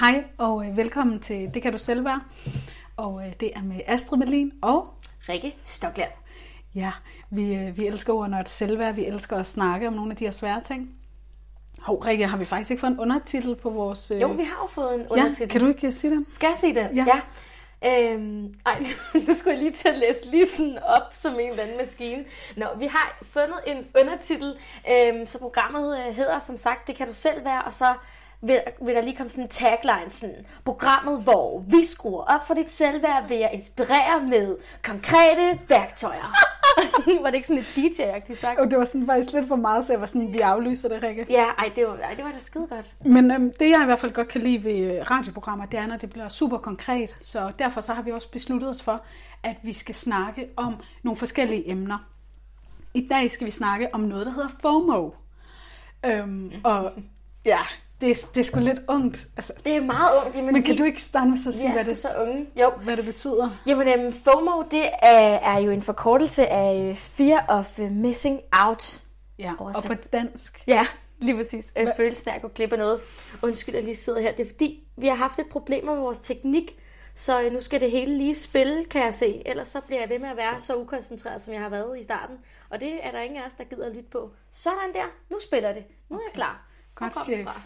Hej og øh, velkommen til Det kan du selv være. Og øh, det er med Astrid Melin og Rikke Stokland. ja, vi, øh, vi elsker ordene selvværd. Vi elsker at snakke om nogle af de her svære ting. Hov, Rikke, har vi faktisk ikke fået en undertitel på vores... Øh... Jo, vi har jo fået en ja, undertitel. kan du ikke sige den? Skal jeg sige det? Ja. ja. Øhm, ej, nu skulle jeg lige til at læse lige sådan op som en eller anden maskine. Nå, vi har fundet en undertitel, øhm, så programmet hedder som sagt, det kan du selv være, og så vil, vil der lige komme sådan en tagline, sådan, programmet, hvor vi skruer op for dit selvværd ved at inspirere med konkrete værktøjer. var det ikke sådan lidt DJ-agtigt sagt? Og det var sådan faktisk lidt for meget, så jeg var sådan, vi aflyser det, Rikke. Ja, ej, det var, ej, det var da skide godt. Men øhm, det, jeg i hvert fald godt kan lide ved øh, radioprogrammer, det er, når det bliver super konkret. Så derfor så har vi også besluttet os for, at vi skal snakke om nogle forskellige emner. I dag skal vi snakke om noget, der hedder FOMO. Øhm, og ja, det, det er sgu lidt ungt. Altså, Det er meget ungt. Jamen, men kan vi, du ikke starte med så at sige, er hvad det, så unge. Jo, hvad det betyder? Jamen, øhm, FOMO, det er, er jo en forkortelse af øh, Fear of øh, Missing Out. Ja, og Oversat. på dansk. Ja, lige præcis. Øh, følelsen af at gå glip af noget. Undskyld, jeg lige sidder her. Det er fordi, vi har haft lidt problemer med vores teknik, så øh, nu skal det hele lige spille, kan jeg se. Ellers så bliver jeg ved med at være så ukoncentreret, som jeg har været i starten. Og det er der ingen af os, der gider at lytte på. Sådan der. Nu spiller det. Nu er jeg klar. Godt, chef. fra?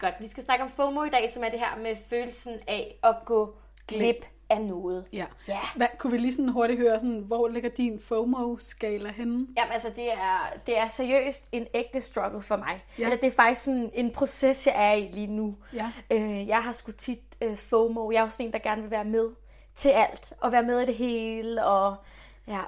Godt, vi skal snakke om FOMO i dag, som er det her med følelsen af at gå glip af noget. Ja. Ja. Hvad, kunne vi lige sådan hurtigt høre, sådan, hvor ligger din FOMO-skala henne? Jamen altså, det er, det er seriøst en ægte struggle for mig. Ja. Ja. Eller det er faktisk sådan en proces, jeg er i lige nu. Ja. Øh, jeg har sgu tit øh, FOMO. Jeg er jo sådan en, der gerne vil være med til alt. Og være med i det hele. Og ja,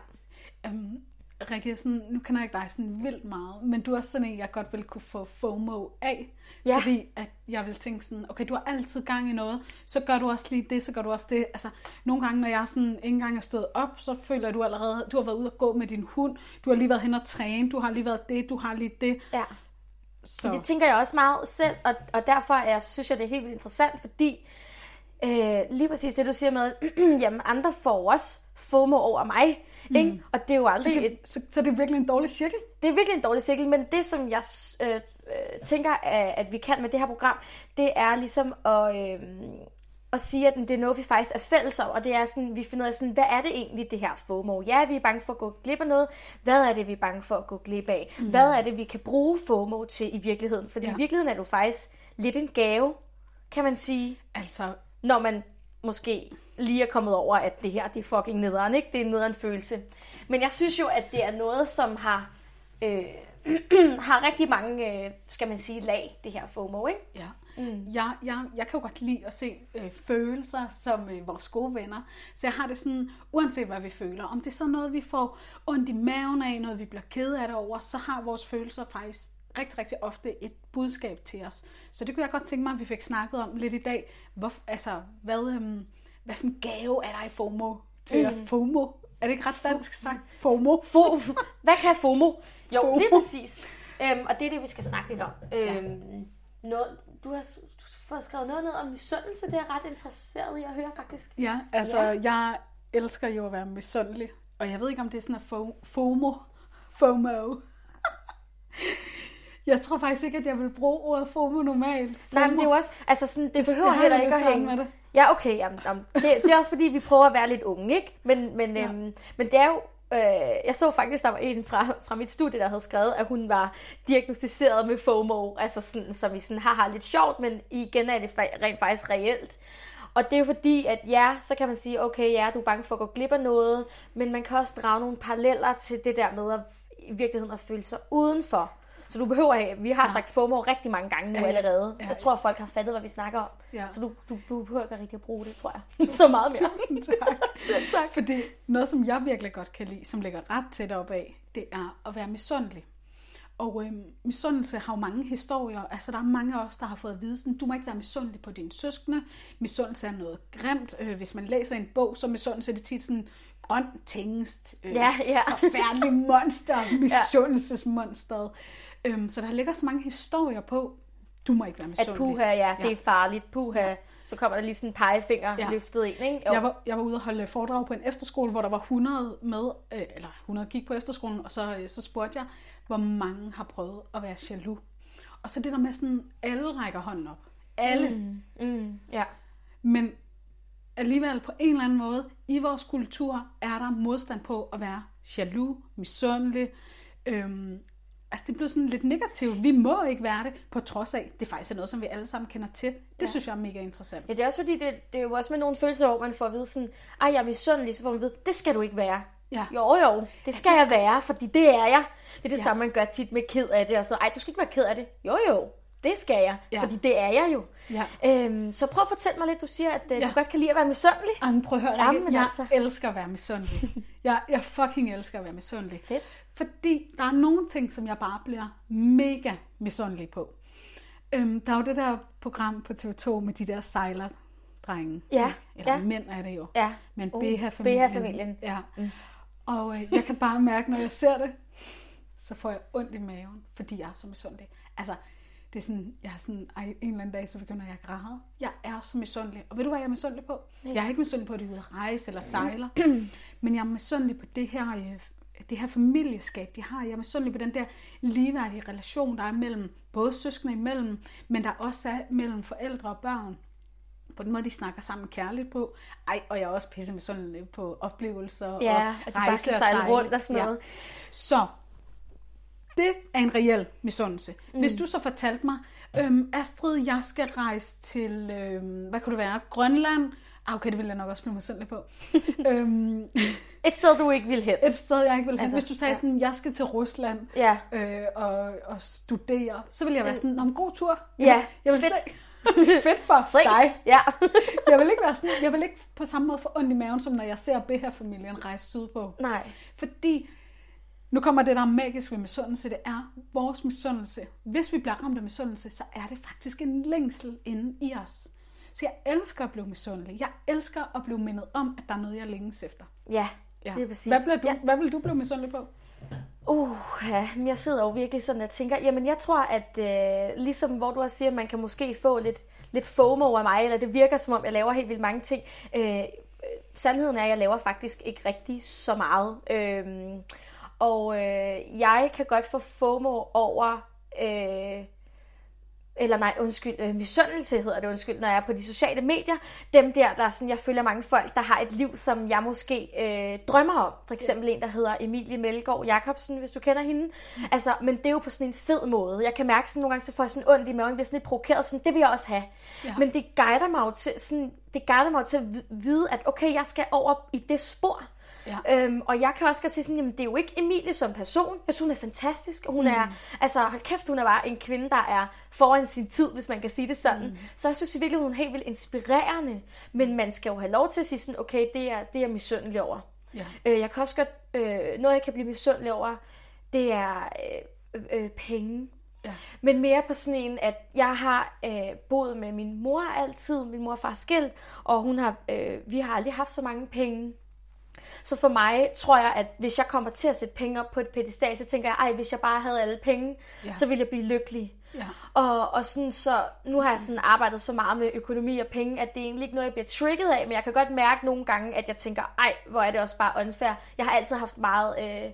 Um, Rikke, sådan, nu kender jeg ikke dig sådan vildt meget, men du er også sådan en, jeg godt vil kunne få FOMO af. Ja. Fordi at jeg vil tænke sådan, okay, du har altid gang i noget, så gør du også lige det, så gør du også det. Altså, nogle gange, når jeg sådan ikke engang er stået op, så føler jeg, at du allerede, du har været ude at gå med din hund, du har lige været hen og træne, du har lige været det, du har lige det. ja. Så, Det tænker jeg også meget selv, og, og derfor er, jeg, synes jeg, det er helt vildt interessant, fordi øh, lige præcis det, du siger med, jamen andre får også FOMO over mig, mm. ikke? Og det er jo så, aldrig et, kan, så, så det er virkelig en dårlig cirkel. det er virkelig en dårlig cirkel, men det, som jeg øh, øh, tænker, at, vi kan med det her program, det er ligesom at, øh, at sige, at det er noget, vi faktisk er fælles om, og det er sådan, vi finder ud af sådan, hvad er det egentlig, det her FOMO? Ja, vi er bange for at gå glip af noget. Hvad er det, vi er bange for at gå glip af? Mm. Hvad er det, vi kan bruge FOMO til i virkeligheden? Fordi ja. i virkeligheden er det jo faktisk lidt en gave, kan man sige, Altså, når man måske lige er kommet over, at det her det er fucking nederen, ikke? Det er en nederen følelse. Men jeg synes jo, at det er noget, som har, øh, har rigtig mange, øh, skal man sige, lag, det her FOMO, ikke? Ja. Mm. Jeg, jeg, jeg kan jo godt lide at se øh, følelser som øh, vores gode venner. Så jeg har det sådan, uanset hvad vi føler, om det er så noget, vi får ondt i maven af, noget vi bliver ked af det over, så har vores følelser faktisk rigtig, rigtig ofte et budskab til os. Så det kunne jeg godt tænke mig, at vi fik snakket om lidt i dag. Hvor, altså, hvad, øhm, hvad for en gave er der i FOMO til mm. os? FOMO? Er det ikke ret dansk sagt? FOMO? Fo- Hvad kan FOMO? Jo, FOMO. FOMO. lige præcis. Øhm, og det er det, vi skal snakke lidt om. Øhm, noget, du har fået skrevet noget ned om misundelse, det er jeg ret interesseret i at høre, faktisk. Ja, altså Ja. jeg elsker jo at være misundelig. Og jeg ved ikke, om det er sådan en fo- FOMO. FOMO. Jeg tror faktisk ikke, at jeg vil bruge ordet FOMO normalt. Nej, men det er jo også, altså sådan, det behøver jeg har heller ikke at hænge. med det. Ja, okay, jamen, jamen, det, det er også fordi, vi prøver at være lidt unge, ikke? Men, men, Ja. øhm, men det er jo, øh, jeg så faktisk, der var en fra, fra mit studie, der havde skrevet, at hun var diagnostiseret med FOMO, altså sådan, som i sådan, haha, lidt sjovt, men igen er det rent faktisk reelt. Og det er jo fordi, at ja, så kan man sige, okay, ja, du er bange for at gå glip af noget, men man kan også drage nogle paralleller til det der med at i virkeligheden at føle sig udenfor. Så du behøver, at- vi har sagt FOMO rigtig mange gange nu Ja, ja. allerede. Ja, Jeg tror, at folk har fattet, hvad vi snakker om. Ja. Så du, du, du behøver ikke rigtig at bruge det, tror jeg. Så meget mere. Tusind tak. tak. Fordi noget, som jeg virkelig godt kan lide, som ligger ret tæt op af, det er at være misundelig. Og øhm, misundelse har jo mange historier. Altså, der er mange af os, der har fået at vide, sådan, du må ikke være misundelig på dine søskende. Misundelse er noget grimt. Øh, hvis man læser en bog, så er misundelse det tit sådan grøn tingest. Øh, Ja, ja. Forfærdelig monster. Misundelsesmonsteret. Øhm, så der ligger så mange historier på, du må ikke være At misundelig. puha, ja, det er farligt. Puha. Så kommer der lige sådan en pegefinger Ja. ja. løftet ind, ikke? Jo. Jeg var, jeg var ude og holde foredrag på en efterskole, hvor der var 100 med, øh, eller 100 gik på efterskolen, og så, øh, så spurgte jeg, hvor mange har prøvet at være jaloux. Og så det der med sådan, alle rækker hånden op. alle. Mm. Mm. Ja. Men alligevel på en eller anden måde, i vores kultur, er der modstand på at være jaloux, misundelig. Øhm, altså det bliver sådan lidt negativt. Vi må ikke være det, på trods af, det faktisk er noget, som vi alle sammen kender til. Det ja. synes jeg er mega interessant. Ja, det er også fordi, det, det er jo også med nogle følelser, hvor man får at vide sådan, ej, jeg er misundelig, så får man at vide, det skal du ikke være. Ja. Jo, jo, det skal jeg være, fordi det er jeg. Det er det Ja. ja. samme, man gør tit med ked af det, og så, ej, du skal ikke være ked af det. Jo, jo, det skal jeg, Ja. ja. fordi det er jeg jo. Ja. Øhm, så prøv at fortælle mig lidt, du siger, at øh, Ja. du godt kan lide at være misundelig. Jamen, prøv at høre, Jamen, jeg altså. elsker at være misundelig. jeg, jeg fucking elsker at være misundelig. Fedt. Fordi der er nogle ting, som jeg bare bliver mega misundelig på. Øhm, der er jo det der program på TV2 med de der sejlerdrenge. Ja, ikke? Eller ja. mænd er det jo. Ja. Men Uh, BH-familien. BH-familien. Ja. Og øh, jeg kan bare mærke, når jeg ser det, så får jeg ondt i maven, fordi jeg er så misundelig. Altså, det er sådan, jeg er sådan, ej, en eller anden dag, så begynder jeg at græde. Jeg er så misundelig. Og ved du, hvad jeg er misundelig på? Jeg er ikke misundelig på, at de er ude at rejse eller sejler. men jeg er misundelig på det her, øh, det her familieskab, de har. Jeg er misundelig på den der ligeværdige relation, der er mellem både søskende imellem, men der også er mellem forældre og børn på den måde, de snakker sammen kærligt på. Ej, og jeg er også pisse misundelig på oplevelser Ja, og de bare rejse og sejle rundt og sådan noget. Så, det er en reel misundelse. Mm. Hvis du så fortalte mig, øhm, Astrid, jeg skal rejse til, øhm, hvad kunne det være, Grønland. Ah, okay, det ville jeg nok også blive misundelig på. øhm, Et sted, du ikke vil hen. et sted, jeg ikke vil hen. Altså, Hvis du sagde ja. sådan, jeg skal til Rusland Ja. øh, og, og studere, så vil jeg være sådan, Nå, men god tur. Jeg Ja, vil, jeg vil fedt. slet, fedt for Ses. dig. Ja. Jeg vil ikke være sådan, jeg vil ikke på samme måde få ondt i maven, som når jeg ser BH-familien rejse sydpå. Nej. Fordi, nu kommer det, der er magisk ved misundelse, det er vores misundelse. Hvis vi bliver ramt af misundelse, så er det faktisk en længsel inde i os. Så jeg elsker at blive misundelig. Jeg elsker at blive mindet om, at der er noget, jeg længes efter. Ja, Ja. det er præcis. Hvad, bliver du, Ja. hvad vil du blive misundelig på? Uh, ja, men jeg sidder jo virkelig sådan og tænker, jamen jeg tror, at øh, ligesom hvor du også siger, at man kan måske få lidt, lidt FOMO af mig, eller det virker som om, jeg laver helt vildt mange ting. Øh, øh, sandheden er, at jeg laver faktisk ikke rigtig så meget. Øh, og øh, jeg kan godt få FOMO over... Øh, eller nej, undskyld, øh, misundelse hedder det, undskyld, når jeg er på de sociale medier. Dem der, der er sådan, jeg følger mange folk, der har et liv, som jeg måske øh, drømmer om. For eksempel en, der hedder Emilie Melgaard Jacobsen, hvis du kender hende. Altså, men det er jo på sådan en fed måde. Jeg kan mærke sådan, nogle gange, så får jeg sådan ondt i maven, bliver sådan lidt provokeret, sådan, det vil jeg også have. Ja. Men det guider mig jo til, sådan, det guider mig jo til at vide, at okay, jeg skal over i det spor. Ja. Øhm, og jeg kan også godt sige sådan, jamen det er jo ikke Emilie som person. Jeg synes, hun er fantastisk. og Hun mm. er, altså hold kæft, hun er bare en kvinde, der er foran sin tid, hvis man kan sige det sådan. Mm. Så jeg synes i virkeligheden, hun er helt vildt inspirerende. Men man skal jo have lov til at sige sådan, okay, det er, det er jeg misundelig over. Ja. Øh, jeg kan også godt, øh, noget jeg kan blive misundelig over, det er øh, øh, penge. Ja. Men mere på sådan en, at jeg har øh, boet med min mor altid. Min mor og far skilt, og hun har, øh, vi har aldrig haft så mange penge. Så for mig tror jeg, at hvis jeg kommer til at sætte penge op på et pedestal, så tænker jeg, ej, hvis jeg bare havde alle penge, Ja. så ville jeg blive lykkelig. Ja. Og, og sådan, så nu har jeg sådan arbejdet så meget med økonomi og penge, at det er egentlig ikke noget, jeg bliver trigget af, men jeg kan godt mærke nogle gange, at jeg tænker, ej, hvor er det også bare unfair. Jeg har altid haft meget... Øh,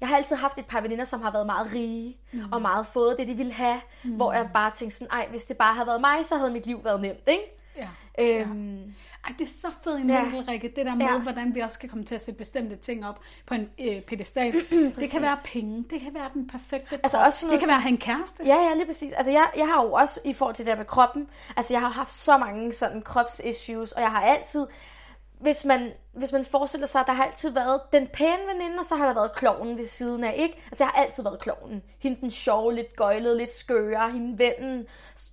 jeg har altid haft et par veninder, som har været meget rige, mm. og meget fået det, de ville have, mm. hvor jeg bare tænkte sådan, ej, hvis det bare havde været mig, så havde mit liv været nemt, ikke? Ja. Øhm, Ej, det er så fed en Ja. vinkel, Rikke. Det der med, Ja. hvordan vi også kan komme til at sætte bestemte ting op på en øh, pedestal. det kan være penge. Det kan være den perfekte Altså også sådan Det noget kan være at have en kæreste. Ja, ja, lige præcis. Altså, jeg, jeg har jo også i forhold til det der med kroppen, altså, jeg har haft så mange sådan kropsissues, og jeg har altid, hvis man, hvis man forestiller sig, at der har altid været den pæne veninde, og så har der været klovnen ved siden af, ikke? Altså, jeg har altid været klovnen. Hende den sjove, lidt gøjlede, lidt skøre, hende vennen.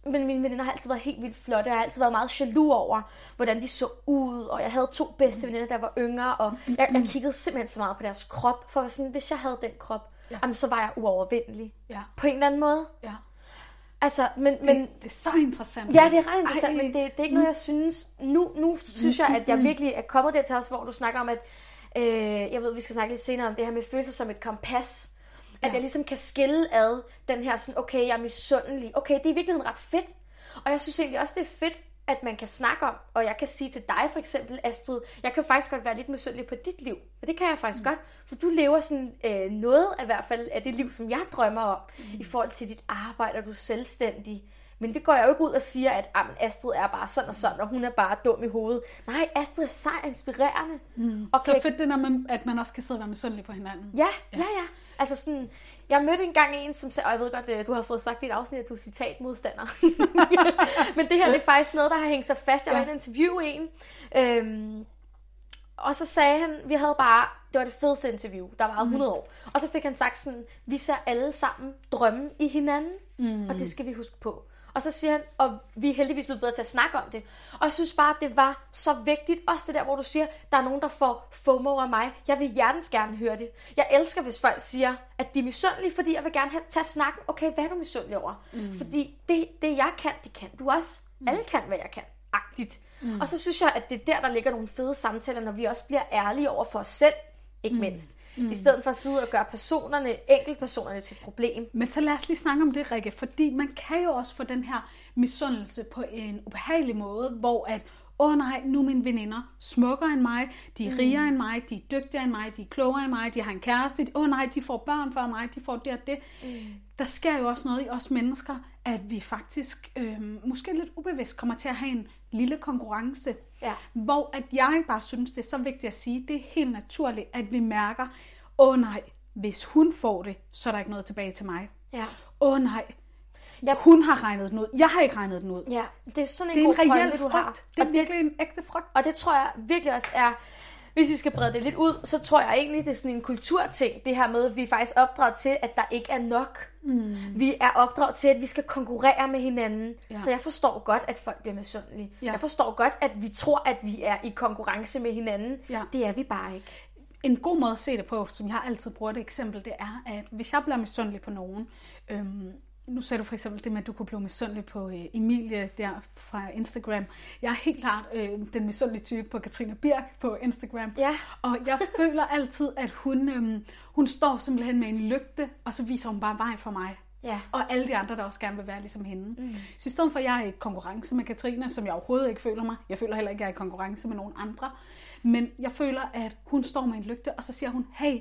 Men mine veninder har altid været helt vildt flotte, og jeg har altid været meget jaloux over, hvordan de så ud, og jeg havde to bedste veninder, der var yngre, og jeg, jeg kiggede simpelthen så meget på deres krop, for sådan, hvis jeg havde den krop, ja. jamen, så var jeg uovervindelig. Ja. På en eller anden måde. ja. Altså, men, Men men det er så interessant. ja, det er ret interessant, Ej. men det, det er ikke noget, jeg synes. Nu, nu synes jeg, at jeg virkelig er kommet dertil også, hvor du snakker om, at øh, jeg ved, vi skal snakke lidt senere om det her med følelser som et kompas. At Ja. jeg ligesom kan skille ad den her sådan, okay, jeg er misundelig. Okay, det er i virkeligheden ret fedt. Og jeg synes egentlig også, det er fedt, at man kan snakke om, og jeg kan sige til dig for eksempel, Astrid, jeg kan faktisk godt være lidt misundelig på dit liv. Og det kan jeg faktisk mm. godt, for du lever sådan øh, noget af i hvert fald af det liv, som jeg drømmer om, mm. i forhold til dit arbejde, og du er selvstændig. Men det går jeg jo ikke ud og siger, at jamen, Astrid er bare sådan og sådan, og hun er bare dum i hovedet. Nej, Astrid er sej og inspirerende. Mm. Og så fedt det, når man, at man også kan sidde og være misundelig på hinanden. Ja, ja, ja. ja. Altså sådan, jeg mødte engang en, som sagde, og jeg ved godt, øh, du har fået sagt i et afsnit, at du er citatmodstander. Men det her det er faktisk noget, der har hængt sig fast. Jeg var ja. i et interview en, øhm, og så sagde han, vi havde bare, det var det fedeste interview, der var 100 mm. år. Og så fik han sagt sådan, vi ser alle sammen drømme i hinanden, mm. og det skal vi huske på. Og så siger han, og vi er heldigvis blevet bedre til at snakke om det. Og jeg synes bare, det var så vigtigt. Også det der, hvor du siger, der er nogen, der får FOMO af mig. Jeg vil hjertens gerne høre det. Jeg elsker, hvis folk siger, at de er misundelige, fordi jeg vil gerne have, tage snakken. Okay, hvad er du misundelig over? Mm. Fordi det, det, jeg kan, det kan du også. Mm. Alle kan, hvad jeg kan. Agtigt. Mm. Og så synes jeg, at det er der, der ligger nogle fede samtaler, når vi også bliver ærlige over for os selv, ikke mm. mindst. Mm. I stedet for at sidde og gøre personerne, enkeltpersonerne til et problem. Men så lad os lige snakke om det, Rikke, fordi man kan jo også få den her misundelse på en ubehagelig måde, hvor at, åh oh nej, nu er mine veninder smukkere end mig, de er mm. rigere end mig, de er dygtigere end mig, de er klogere end mig, de har en kæreste, åh oh nej, de får børn før mig, de får det og det. Mm. Der sker jo også noget i os mennesker, at vi faktisk øh, måske lidt ubevidst kommer til at have en lille konkurrence, ja. hvor at jeg bare synes, det er så vigtigt at sige, det er helt naturligt, at vi mærker, åh oh, nej, hvis hun får det, så er der ikke noget tilbage til mig. Ja. Åh oh, nej, Ja. Hun har regnet den ud. Jeg har ikke regnet den ud. Ja, det er sådan en, det er god en pointe, du har. Det er og virkelig det, en ægte frygt. Og det tror jeg virkelig også er, hvis vi skal brede det lidt ud, så tror jeg egentlig, det er sådan en kulturting, det her med, at vi er faktisk opdraget til, at der ikke er nok. Mm. Vi er opdraget til, at vi skal konkurrere med hinanden. Ja. Så jeg forstår godt, at folk bliver misundelige. Ja. Jeg forstår godt, at vi tror, at vi er i konkurrence med hinanden. Ja. Det er vi bare ikke. En god måde at se det på, som jeg altid bruger det eksempel, det er, at hvis jeg bliver misundelig på nogen, øhm, nu sagde du for eksempel det med, at du kunne blive misundelig på øh, Emilie der fra Instagram. Jeg er helt klart øh, den misundelige type på Katrine Birk på Instagram. Ja. Og jeg føler altid, at hun, øh, hun står simpelthen med en lygte, og så viser hun bare vej for mig. Ja. Og alle de andre, der også gerne vil være ligesom hende. Mm. Så i stedet for, at jeg er i konkurrence med Katrine, som jeg overhovedet ikke føler mig, jeg føler heller ikke, at jeg er i konkurrence med nogen andre, men jeg føler, at hun står med en lygte, og så siger hun, hey,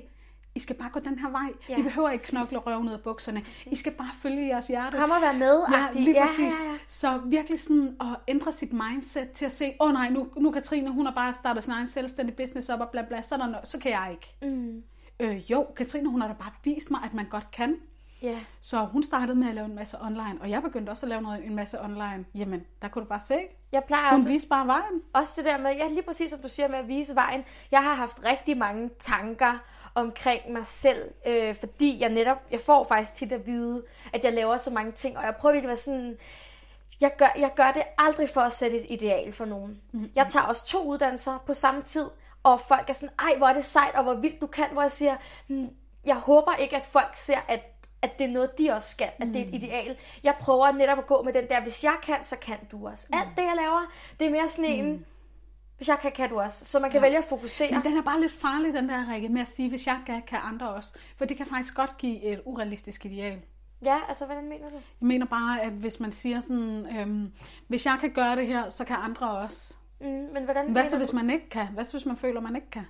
i skal bare gå den her vej. Ja, I behøver ikke knokle røven ud af bukserne. Præcis. I skal bare følge jeres hjerte. Kom og være med. Ja, lige ja, præcis. Ja, ja. Så virkelig sådan at ændre sit mindset til at se, åh oh, nej, nu, nu Katrine, hun har bare startet sin egen selvstændig business op og bla bla, så, der no- så kan jeg ikke. Mm. Øh, jo, Katrine, hun har da bare vist mig, at man godt kan. Yeah. Så hun startede med at lave en masse online, og jeg begyndte også at lave noget, en masse online. Jamen, der kunne du bare se. Jeg plejer hun også, viste bare vejen. Også det der med, ja, lige præcis som du siger med at vise vejen. Jeg har haft rigtig mange tanker omkring mig selv, øh, fordi jeg netop, jeg får faktisk tit at vide, at jeg laver så mange ting, og jeg prøver virkelig at være sådan, jeg gør, jeg gør det aldrig for at sætte et ideal for nogen. Mm-hmm. Jeg tager også to uddannelser på samme tid, og folk er sådan, ej, hvor er det sejt, og hvor vildt du kan, hvor jeg siger, hm, jeg håber ikke, at folk ser, at at det er noget, de også skal, at mm. det er et mm. ideal. Jeg prøver netop at gå med den der, hvis jeg kan, så kan du også. Mm. Alt det, jeg laver, det er mere sådan en, mm. Hvis jeg kan, kan du også. Så man kan ja. vælge at fokusere. Men den er bare lidt farlig, den der, Rikke, med at sige, hvis jeg kan, kan andre også. For det kan faktisk godt give et urealistisk ideal. Ja, altså hvordan mener du? Jeg mener bare, at hvis man siger sådan, øhm, hvis jeg kan gøre det her, så kan andre også. Mm, men hvordan Hvad så, hvis man ikke kan? Hvad så, hvis man føler, man ikke kan?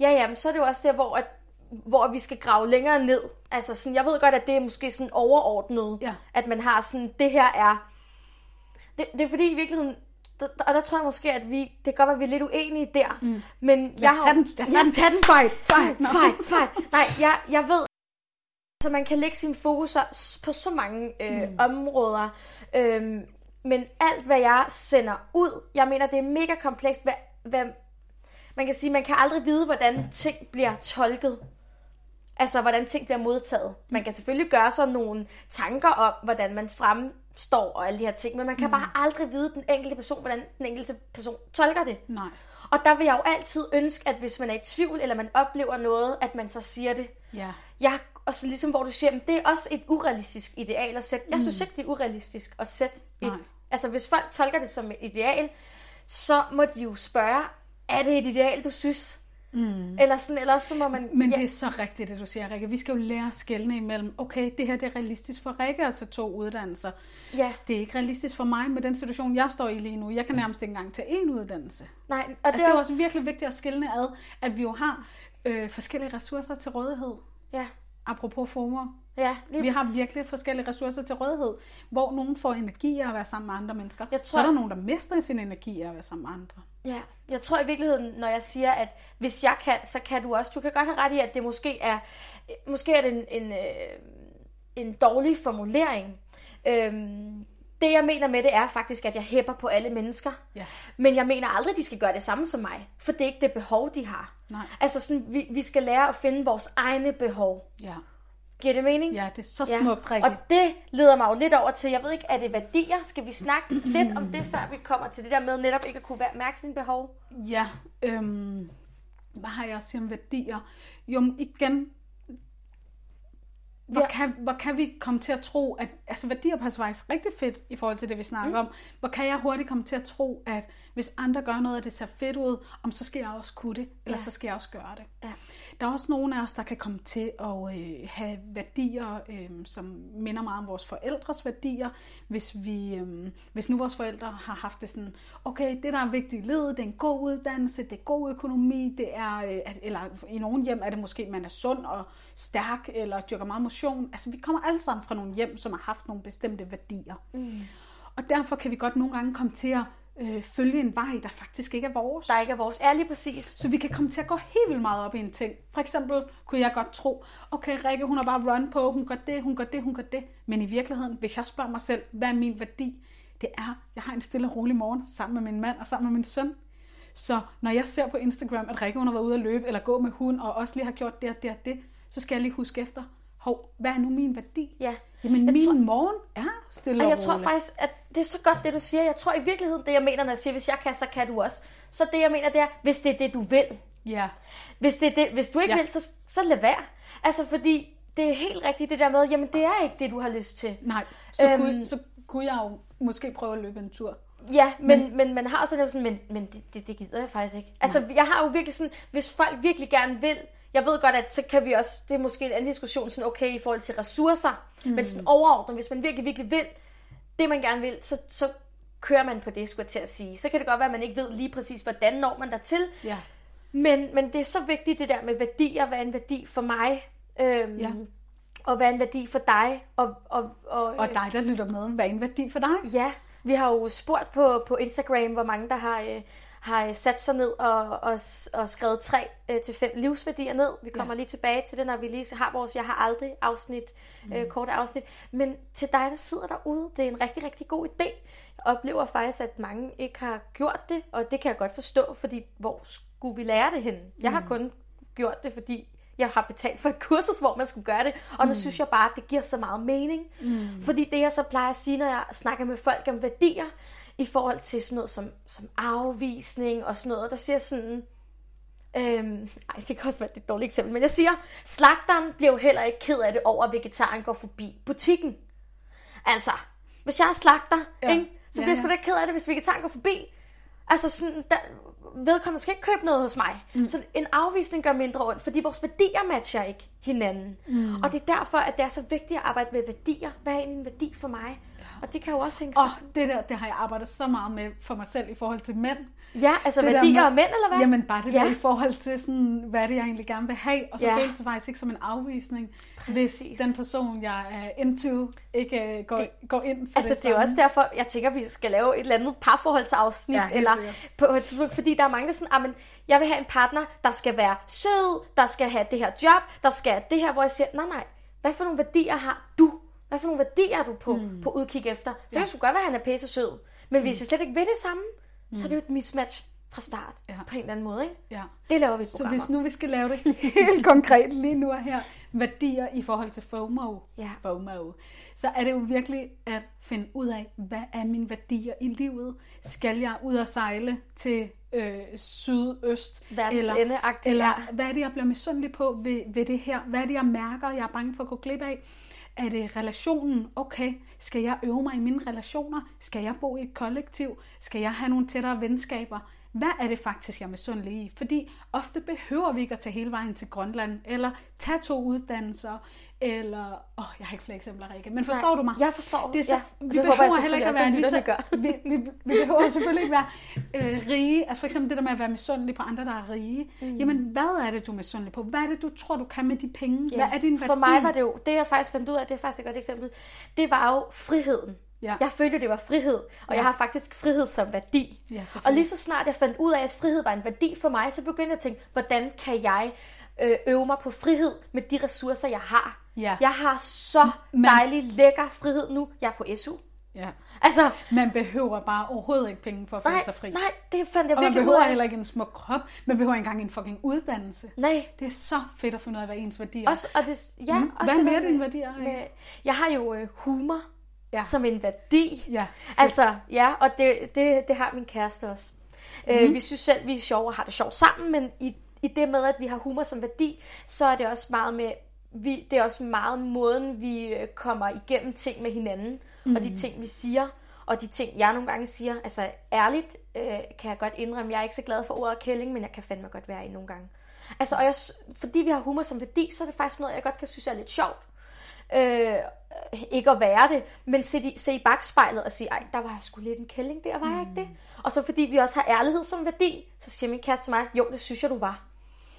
Ja, ja, men så er det jo også der, hvor at hvor vi skal grave længere ned. Altså sådan, jeg ved godt, at det er måske sådan overordnet, ja. at man har sådan, det her er... Det, det er fordi i virkeligheden, og der tror jeg måske, at vi, det kan godt være, at vi er lidt uenige der. Mm. Men jeg har... Den, lad os tage den. Fight, fight, no. fight, fight. Nej, jeg, jeg ved, altså man kan lægge sin fokus på så mange øh, mm. områder. Øhm, men alt, hvad jeg sender ud, jeg mener, det er mega komplekst. Hvad, hvad, man kan sige, man kan aldrig vide, hvordan ting bliver tolket. Altså, hvordan ting bliver modtaget. Man kan selvfølgelig gøre sig nogle tanker om, hvordan man fremstår og alle de her ting, men man kan mm. bare aldrig vide den enkelte person, hvordan den enkelte person tolker det. Nej. Og der vil jeg jo altid ønske, at hvis man er i tvivl, eller man oplever noget, at man så siger det. Ja. Jeg, og så ligesom hvor du siger, det er også et urealistisk ideal at sætte. Jeg mm. synes ikke, det er urealistisk at sætte et... Nej. Altså, hvis folk tolker det som et ideal, så må de jo spørge, er det et ideal, du synes? Mm. Eller, sådan, eller så må man... Men ja. det er så rigtigt, det du siger, Rikke. Vi skal jo lære at skælne imellem, okay, det her det er realistisk for Rikke at tage to uddannelser. Ja. Det er ikke realistisk for mig med den situation, jeg står i lige nu. Jeg kan nærmest ikke engang tage én uddannelse. Nej, og altså, det, er også... også virkelig vigtigt at skælne ad, at vi jo har øh, forskellige ressourcer til rådighed. Ja. Apropos FOMO. Ja, lige Vi har virkelig forskellige ressourcer til rådighed, hvor nogen får energi af at være sammen med andre mennesker. Jeg Så tror- er der nogen, der mister sin energi af at være sammen med andre. Ja, jeg tror i virkeligheden, når jeg siger, at hvis jeg kan, så kan du også. Du kan godt have ret i, at det måske er, måske er det en, en, øh, en dårlig formulering. Øhm, det jeg mener med det er faktisk, at jeg hæpper på alle mennesker. Ja. Men jeg mener aldrig, at de skal gøre det samme som mig. For det er ikke det behov, de har. Nej. Altså sådan, vi, vi skal lære at finde vores egne behov. Ja, Giver det mening? ja det er så smukt, Rikke. Og det leder mig jo lidt over til, jeg ved ikke, er det værdier? Skal vi snakke lidt om det, før vi kommer til det der med netop ikke at kunne være- mærke sine behov? Ja, øhm, hvad har jeg at sige om værdier? Jo, igen, hvor, Ja. kan, hvor kan vi komme til at tro, at altså værdier passer faktisk rigtig fedt i forhold til det, vi snakker mm. om. Hvor kan jeg hurtigt komme til at tro, at hvis andre gør noget, og det ser fedt ud, om så skal jeg også kunne det, eller Ja. så skal jeg også gøre det. Ja. Der er også nogle af os, der kan komme til at øh, have værdier, øh, som minder meget om vores forældres værdier. Hvis, vi, øh, hvis nu vores forældre har haft det sådan, okay, det der er vigtigt i livet, det er en god uddannelse, det er god økonomi, det er, øh, at, eller i nogle hjem er det måske, at man er sund og stærk, eller dyrker meget motion. Altså vi kommer alle sammen fra nogle hjem, som har haft nogle bestemte værdier. Mm. Og derfor kan vi godt nogle gange komme til at øh, følge en vej, der faktisk ikke er vores. Der ikke er vores. Er lige præcis. Så vi kan komme til at gå helt vildt meget op i en ting. For eksempel kunne jeg godt tro, okay, Rikke, hun har bare run på, hun gør det, hun gør det, hun gør det. Men i virkeligheden, hvis jeg spørger mig selv, hvad er min værdi? Det er, jeg har en stille og rolig morgen sammen med min mand og sammen med min søn. Så når jeg ser på Instagram, at Rikke hun har været ude at løbe eller gå med hund, og også lige har gjort det og det og det, så skal jeg lige huske efter, hov, hvad er nu min værdi? Ja. Jamen, Jeg min tror- morgen er stille Og og jeg tror faktisk, at det er så godt, det du siger. Jeg tror i virkeligheden, det jeg mener, når jeg siger, hvis jeg kan, så kan du også. Så det jeg mener, det er, hvis det er det, du vil. Ja, Hvis, det er det, hvis du ikke Ja. vil, så, så lad være. Altså, fordi det er helt rigtigt det der med, jamen det er ikke det, du har lyst til. nej, så, øhm, kunne, så kunne jeg jo måske prøve at løbe en tur. Ja, men, men, men man har også sådan, men, men det, det, det gider jeg faktisk ikke. Altså, jeg har jo virkelig sådan, hvis folk virkelig gerne vil, jeg ved godt, at så kan vi også, det er måske en anden diskussion, sådan okay i forhold til ressourcer, mm. men sådan overordnet, hvis man virkelig, virkelig vil, det man gerne vil, så, så kører man på det, skulle jeg til at sige. Så kan det godt være, at man ikke ved lige præcis, hvordan når man der til, Ja. men, men det er så vigtigt det der med værdier, hvad er en værdi for mig, øhm, Ja. og hvad er en værdi for dig, og, og, og, Og dig, der lytter med, hvad er en værdi for dig? Ja, vi har jo spurgt på, på Instagram, hvor mange der har, øh, har øh, sat sig ned og, og, og skrevet tre øh, til fem livsværdier ned. Vi kommer ja. lige tilbage til det, når vi lige har vores Jeg har aldrig afsnit, øh, korte afsnit. Men til dig, der sidder derude, det er en rigtig, rigtig god idé. Jeg oplever faktisk, at mange ikke har gjort det, og det kan jeg godt forstå, fordi hvor skulle vi lære det henne? Jeg har kun gjort det, fordi jeg har betalt for et kursus, hvor man skulle gøre det, og nu synes jeg bare, at det giver så meget mening. Mm. Fordi det, jeg så plejer at sige, når jeg snakker med folk om værdier, i forhold til sådan noget som, som afvisning og sådan noget, der siger sådan, øhm, ej, det kan også være et dårligt eksempel, men jeg siger, slagteren bliver jo heller ikke ked af det over, at vegetaren går forbi butikken. Altså, hvis jeg er slagter, Ja. ja. ikke, så Ja, bliver jeg sgu ja. da ikke ked af det, hvis vegetaren går forbi. Altså sådan, der, vedkommende skal ikke købe noget hos mig. Mm. Så en afvisning gør mindre ondt, fordi vores værdier matcher ikke hinanden. Mm. Og det er derfor, at det er så vigtigt at arbejde med værdier. Hvad er en værdi for mig? Og det kan jo også hænge Og sammen. det der, det har jeg arbejdet så meget med for mig selv i forhold til mænd. Ja, altså Det værdier med- og mænd, eller hvad? Jamen bare det Ja. der i forhold til sådan, hvad det, jeg egentlig gerne vil have. Og så Ja. føles det faktisk ikke som en afvisning, hvis Præcis. den person, jeg er into, ikke øh, går, det, går ind for Altså, det det er jo også derfor, jeg tænker, vi skal lave et eller andet parforholdsafsnit, Ja, eller sikkert. på et tidspunkt, fordi der er mange, der er sådan, ah, men jeg vil have en partner, der skal være sød, der skal have det her job, der skal have det her, hvor jeg siger, nej, nej, hvad for nogle værdier har du? Hvad for nogle værdier er du på, mm. på udkig efter? Så ja. kan det godt være, at han er pæse sød, men hvis jeg slet ikke vil det samme, så er det jo et mismatch fra start, Ja. på en eller anden måde, ikke? Ja. Det laver vi Så hvis nu vi skal lave det helt konkret lige nu og her, værdier i forhold til FOMO, Ja. FOMO, så er det jo virkelig at finde ud af, hvad er mine værdier i livet? Skal jeg ud og sejle til øh, sydøst? Eller ja. hvad er det, jeg bliver misundelig på ved, ved det her? Hvad er det, jeg mærker, jeg er bange for at gå glip af? Er det relationen? Okay, skal jeg øve mig i mine relationer? Skal jeg bo i et kollektiv? Skal jeg have nogle tættere venskaber? Hvad er det faktisk, jeg er misundelig i? Fordi ofte behøver vi ikke at tage hele vejen til Grønland, eller tage to uddannelser, eller... Åh, oh, jeg har ikke flere eksempler, Rikke, men forstår Nej, du mig? jeg forstår. Det er så, Ja, vi det behøver håber heller ikke at være lige så, vi, vi, vi behøver selvfølgelig ikke være øh, rige. Altså for eksempel det der med at være misundelig på andre, der er rige. Mm. Jamen, hvad er det, du er misundelig på? Hvad er det, du tror, du kan med de penge? Ja. Hvad er din værdi? For mig var det jo, det jeg faktisk fandt ud af, det er faktisk et godt eksempel, det var jo friheden. Ja. Jeg følte, det var frihed, og Ja. jeg har faktisk frihed som værdi. Ja, og lige så snart jeg fandt ud af, at frihed var en værdi for mig, så begyndte jeg at tænke, hvordan kan jeg øh, øve mig på frihed med de ressourcer, jeg har. Ja. Jeg har så Men- dejlig, lækker frihed nu. Jeg er på SU. Ja. Altså, Man behøver bare overhovedet ikke penge for at føle sig fri. nej, det fandt jeg og man virkelig ud behøver af. heller ikke en smuk krop. Man behøver ikke engang en fucking uddannelse. Nej, Det er så fedt at finde ud af, hvad ens værdier er. også, og det, ja, Mm. også Hvad det er dine med- værdier, med, Jeg har jo øh, humor Ja. som en værdi. Ja. Altså, ja, og det, det, det har min kæreste også. Mm. Mhm. Øh, vi synes selv, vi er sjove og har det sjovt sammen, men i, i det med, at vi har humor som værdi, så er det også meget med, vi, det er også meget måden, vi øh, kommer igennem ting med hinanden, mm. og de ting, vi siger, og de ting, jeg nogle gange siger. Altså, ærligt øh, kan jeg godt indrømme, jeg er ikke så glad for ordet kælling, men jeg kan fandme godt være i nogle gange. Altså, og jeg, fordi vi har humor som værdi, så er det faktisk noget, jeg godt kan synes er lidt sjovt øh, ikke at være det, men se, de, se i bagspejlet og sige, ej, der var jeg sgu lidt en kælling, der var jeg ikke det. Og så fordi vi også har ærlighed som værdi, så siger min kæreste til mig, jo, det synes jeg, du var.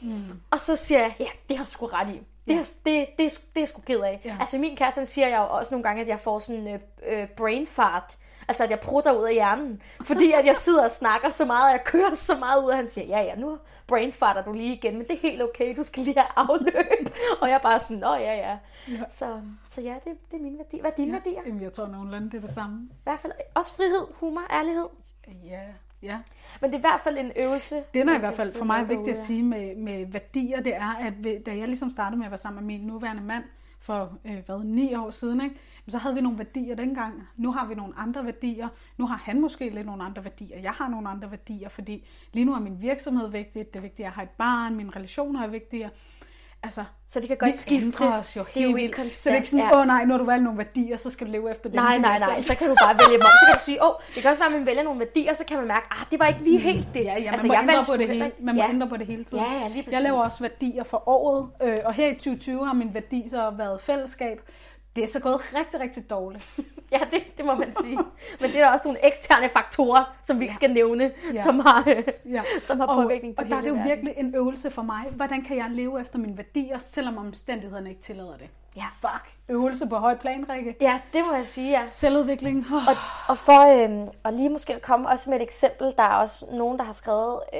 Mm. Og så siger jeg, ja, det har du sgu ret i. Det, Ja. det, det, er, det er jeg sgu ked af. Ja. Altså min kæreste han siger jeg jo også nogle gange, at jeg får sådan øh, øh, brain fart. Altså at jeg prutter ud af hjernen. Fordi at jeg sidder og snakker så meget, og jeg kører så meget ud, og han siger, ja ja, nu brain farter du lige igen, men det er helt okay, du skal lige have afløb. Og jeg er bare sådan, nå ja ja. Ja. Så, så ja, det, det er min værdi. Hvad er dine ja. værdier? I Jamen, jeg tror nogenlunde, det er det samme. hvert fald også frihed, humor, ærlighed. Ja, ja. Men det er i hvert fald en øvelse. Det, der i hvert fald for mig er vigtigt at sige med, med værdier, det er, at da jeg ligesom startede med at være sammen med min nuværende mand for, øh, hvad, ni år siden, ikke? Men så havde vi nogle værdier dengang. Nu har vi nogle andre værdier. Nu har han måske lidt nogle andre værdier. Jeg har nogle andre værdier, fordi lige nu er min virksomhed vigtig. Det er vigtigt, at jeg har et barn. Mine relationer er vigtige. Altså, Så det kan vi godt skifte. ændrer os jo helt vildt. Så det er ikke sådan, konstant, åh ja. oh, nej, når du valgt nogle værdier, så skal du leve efter dem. Nej, nej, næste nej. Så kan du bare vælge dem om. Så kan du sige, åh, oh, det kan også være, at man vælger nogle værdier, så kan man mærke, ah, det var ikke lige helt det. Ja, ja, man altså, må jeg ændre på det hele. Man må ja. ændre på det hele tiden. Ja, ja, lige Jeg laver også værdier for året, øh, og her i 2020 har min værdi så været fællesskab. Det er så gået rigtig, rigtig dårligt. Ja, det, det må man sige. Men det er der også nogle eksterne faktorer, som vi ikke skal nævne, Ja. som har, Ja. som har Og, påvirkning på og der er det jo verden. virkelig en øvelse for mig. Hvordan kan jeg leve efter mine værdier, selvom omstændighederne ikke tillader det? Ja. Fuck. Øvelse på højt plan, Rikke. Ja, det må jeg sige, ja. Selvudvikling. Oh. Og, og for øhm, og lige måske at komme også med et eksempel, der er også nogen, der har skrevet øh,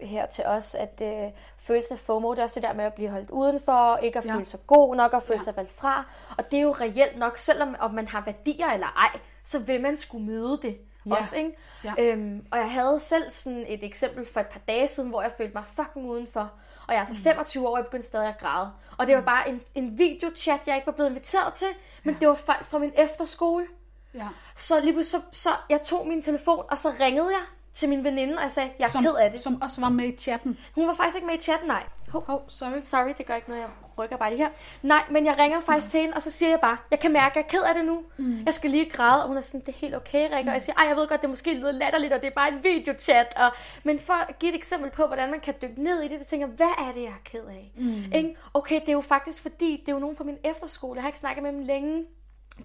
her til os, at øh, følelsen af FOMO, det er også det der med at blive holdt udenfor, ikke at Ja. føle sig god nok, og føle Ja. sig valgt fra. Og det er jo reelt nok, selvom om man har værdier eller ej, så vil man skulle møde det Ja. også, ikke? Ja. Øhm, og jeg havde selv sådan et eksempel for et par dage siden, hvor jeg følte mig fucking udenfor. Og jeg er altså 25 år, og jeg begyndte stadig at græde. Og det var bare en, en videochat, jeg ikke var blevet inviteret til, men det var folk fra min efterskole. Ja. Så lige så, så jeg tog min telefon, og så ringede jeg til min veninde, og jeg sagde, jeg er Som, ked af det. som også var med i chatten. Hun var faktisk ikke med i chatten, nej. Hov, Oh, sorry. sorry, det gør ikke noget, jeg rykker bare det her. Nej, men jeg ringer faktisk til hende, og så siger jeg bare, jeg kan mærke, at jeg er ked af det nu. Mm. Jeg skal lige græde, og hun er sådan, det er helt okay, Rikke. Mm. Og jeg siger, ej, jeg ved godt, det måske lyder latterligt, og det er bare en videochat. Og... Men for at give et eksempel på, hvordan man kan dykke ned i det, så tænker jeg, hvad er det, jeg er ked af? Mm. Ikke? Okay, det er jo faktisk fordi, det er jo nogen fra min efterskole, jeg har ikke snakket med dem længe.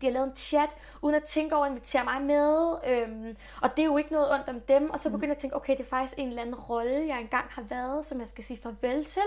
De har lavet en chat, uden at tænke over at invitere mig med. Øhm, og det er jo ikke noget ondt om dem. Og så begynder jeg at tænke, okay, det er faktisk en eller anden rolle, jeg engang har været, som jeg skal sige farvel til.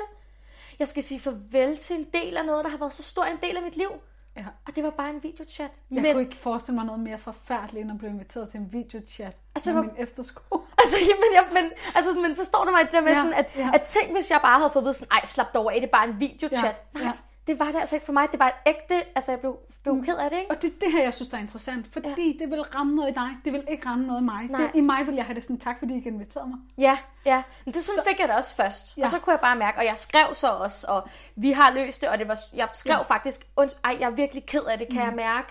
Jeg skal sige farvel til en del af noget, der har været så stor en del af mit liv. Ja. Og det var bare en videochat. Jeg Men, kunne ikke forestille mig noget mere forfærdeligt, end at blive inviteret til en videochat Altså, med hvor- min efterskole. altså, jamen, jeg, men, altså, men forstår du mig det der med Ja, sådan, at, ja. at tænk, hvis jeg bare havde fået at vide sådan, ej, slap dig over af, det er bare en videochat. Ja, Nej, ja. Det var det altså ikke for mig. Det var et ægte, altså jeg blev, blev Mm. ked af det, ikke? Og det er det her, jeg synes, der er interessant. Fordi ja. det vil ramme noget i dig. Det vil ikke ramme noget i mig. Nej. Det, I mig vil jeg have det sådan, tak fordi I inviterede mig. Ja, ja. Men det sådan så, fik jeg det også først. Ja. Og så kunne jeg bare mærke, og jeg skrev så også, og vi har løst det, og det var, jeg skrev ja. faktisk, "Unds- ej, jeg er virkelig ked af det, kan mm. jeg mærke.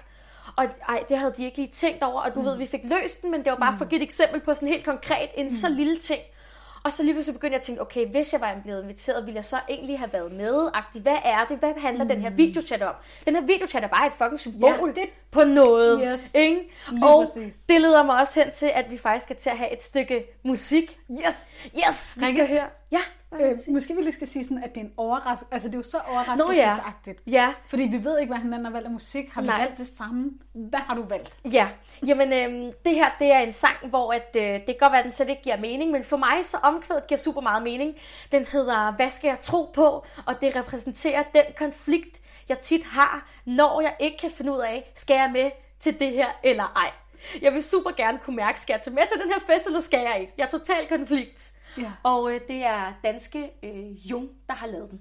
Og ej, det havde de ikke lige tænkt over, og du mm. ved, vi fik løst den, men det var bare mm. for at give et eksempel på sådan helt konkret en mm. så lille ting. Og så lige pludselig begyndte jeg at tænke, okay, hvis jeg var blevet inviteret, ville jeg så egentlig have været med? -agtig. Hvad er det? Hvad handler mm. den her videochat om? Den her videochat er bare et fucking symbol Ja, det- på noget. Yes, ikke? lige Og præcis. det leder mig også hen til, at vi faktisk skal til at have et stykke musik. Yes! Yes, vi Rikke? skal høre. Ja, Øh, måske vi lige skal sige sådan, at det er en overraskelse. Altså, det er jo så Nå ja. overraskelsesagtigt. Ja, Fordi vi ved ikke, hvad hinanden har valgt af musik. Har vi Nej. valgt det samme? Hvad har du valgt? Ja, jamen øhm, det her det er en sang, hvor at, øh, det kan godt være, at den slet ikke giver mening, men for mig så omkvædet giver super meget mening. Den hedder Hvad skal jeg tro på? Og det repræsenterer den konflikt, jeg tit har, når jeg ikke kan finde ud af, skal jeg med til det her eller ej. Jeg vil super gerne kunne mærke, skal jeg tage med til den her fest, eller skal jeg ikke? Jeg er total konflikt. Ja. Og øh, det er danske øh, Jung, der har lavet den.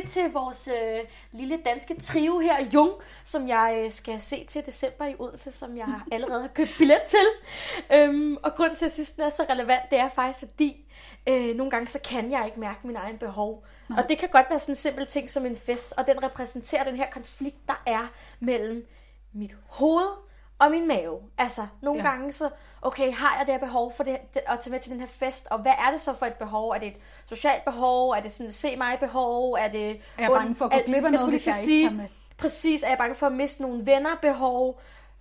Det til vores øh, lille danske trio her, Jung, som jeg øh, skal se til december i Odense, som jeg allerede har købt billet til. Øhm, og grund til, at jeg synes, den er så relevant, det er faktisk fordi, øh, nogle gange så kan jeg ikke mærke min egen behov. Nej. Og det kan godt være sådan en simpel ting som en fest, og den repræsenterer den her konflikt, der er mellem mit hoved og min mave. Altså, nogle Ja. gange så, okay, har jeg det her behov for det, det, at tage med til den her fest, og hvad er det så for et behov? Er det et socialt behov? Er det sådan et se mig behov? Er det... Er jeg bange for at gå glip af noget, skulle hvis lige jeg til ikke at tager med? Præcis, er jeg bange for at miste nogle venner behov?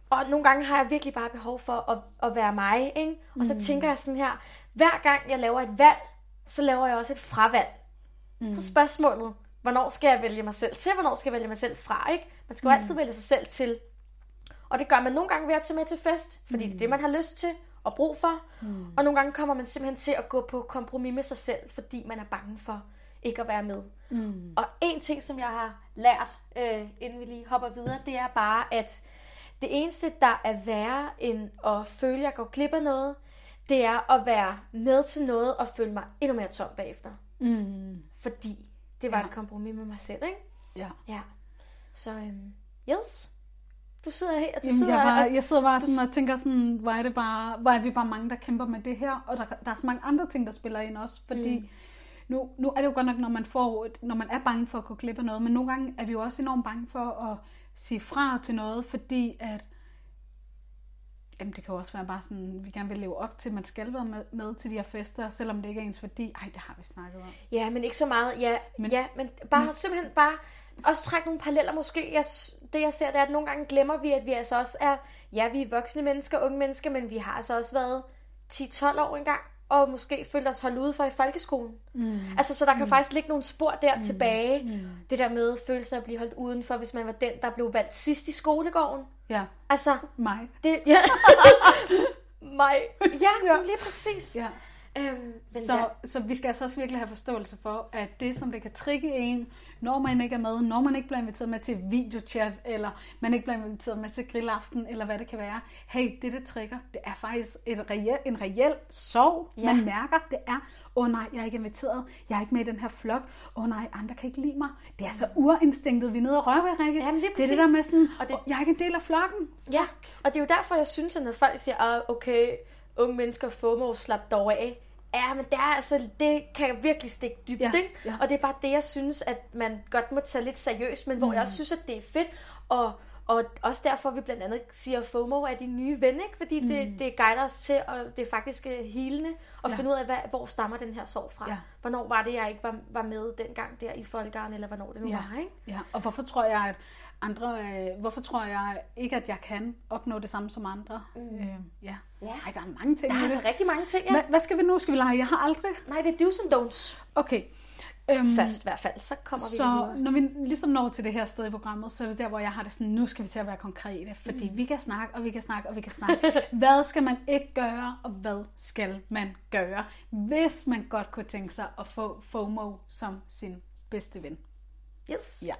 Og nogle gange har jeg virkelig bare behov for at, at være mig, ikke? Og så tænker jeg sådan her, hver gang jeg laver et valg, så laver jeg også et fravalg. Mm. Så spørgsmålet, hvornår skal jeg vælge mig selv til, hvornår skal jeg vælge mig selv fra, ikke? Man skal jo altid vælge sig selv til. Og det gør man nogle gange ved at tage med til fest, fordi mm. det er det, man har lyst til og brug for. Mm. Og nogle gange kommer man simpelthen til at gå på kompromis med sig selv, fordi man er bange for ikke at være med. Mm. Og en ting, som jeg har lært, øh, inden vi lige hopper videre, det er bare, at det eneste, der er værre end at føle, at jeg går glip af noget, det er at være med til noget og føle mig endnu mere tom bagefter. Mm. Fordi det var Ja. et kompromis med mig selv, ikke? Ja. Ja. Så, øhm, yes. Du sidder her, du Jamen, sidder jeg, og- bare, jeg sidder bare sådan og tænker sådan, hvor er, det bare, hvor er vi bare mange, der kæmper med det her, og der, der er så mange andre ting, der spiller ind også, fordi mm. nu, nu er det jo godt nok, når man, får, når man er bange for at gå glip af noget, men nogle gange er vi jo også enormt bange for at sige fra til noget, fordi at Jamen, det kan jo også være bare sådan, vi gerne vil leve op til, man skal være med, med til de her fester, selvom det ikke er ens værdi. Ej, det har vi snakket om. Ja, men ikke så meget. Ja, men, ja, men bare men, simpelthen bare også trække nogle paralleller måske. Jeg, det jeg ser, det er, at nogle gange glemmer vi, at vi altså også er, ja, vi er voksne mennesker, unge mennesker, men vi har altså også været 10-12 år engang, og måske følt os holdt ude for i folkeskolen. Mm. Altså, så der kan mm. faktisk ligge nogle spor der mm. tilbage. Mm. Det der med følelsen af at blive holdt udenfor, hvis man var den, der blev valgt sidst i skolegården. Ja, Altså, mig. det... Ja. mig. Ja, ja, lige præcis. Ja. Øhm, Så, ja. så vi skal altså også virkelig have forståelse for, at det, som det kan trigge en, når man ikke er med, når man ikke bliver inviteret med til videochat, eller man ikke bliver inviteret med til grillaften, eller hvad det kan være. Hey, det det trigger, det er faktisk et reel, en reel sorg, Ja. man mærker. Det er, åh oh, nej, jeg er ikke inviteret, jeg er ikke med i den her flok, åh oh, nej, andre kan ikke lide mig. Det er så urinstinktet, vi er nede og røre ved, Rikke. Jamen, lige det er det præcis. der med sådan, Og det- jeg er ikke en del af flokken. Ja, og det er jo derfor, jeg synes, at når folk siger, at okay, unge mennesker FOMO, slap dog af. Ja, men det, er altså, det kan virkelig stikke dybt, Ja, ikke? ja. Og det er bare det, jeg synes, at man godt må tage lidt seriøst, men hvor jeg også synes, at det er fedt. Og, og også derfor, vi blandt andet siger, at FOMO er din nye ven, ikke? Fordi det, det guider os til, og det er faktisk øh, helende, at Ja. finde ud af, hvad, hvor stammer den her sorg fra. Ja. Hvornår var det, jeg ikke var, var med dengang der i folkearen, eller hvornår det nu Ja. var, ikke? Ja, og hvorfor tror jeg, at andre, øh, hvorfor tror jeg ikke, at jeg kan opnå det samme som andre? Mm. Øh, ja. Ja. Ej, der er mange ting Der er altså rigtig mange ting, ja. Hvad, hvad skal vi nu? Skal vi lege? Jeg har aldrig. Nej, det er do's and don'ts. Okay. Øhm, Først i hvert fald, så kommer vi Så når vi ligesom når til det her sted i programmet, så er det der, hvor jeg har det sådan, nu skal vi til at være konkrete, fordi mm. vi kan snakke, og vi kan snakke, og vi kan snakke. hvad skal man ikke gøre, og hvad skal man gøre, hvis man godt kunne tænke sig at få FOMO som sin bedste ven? Yes. Ja.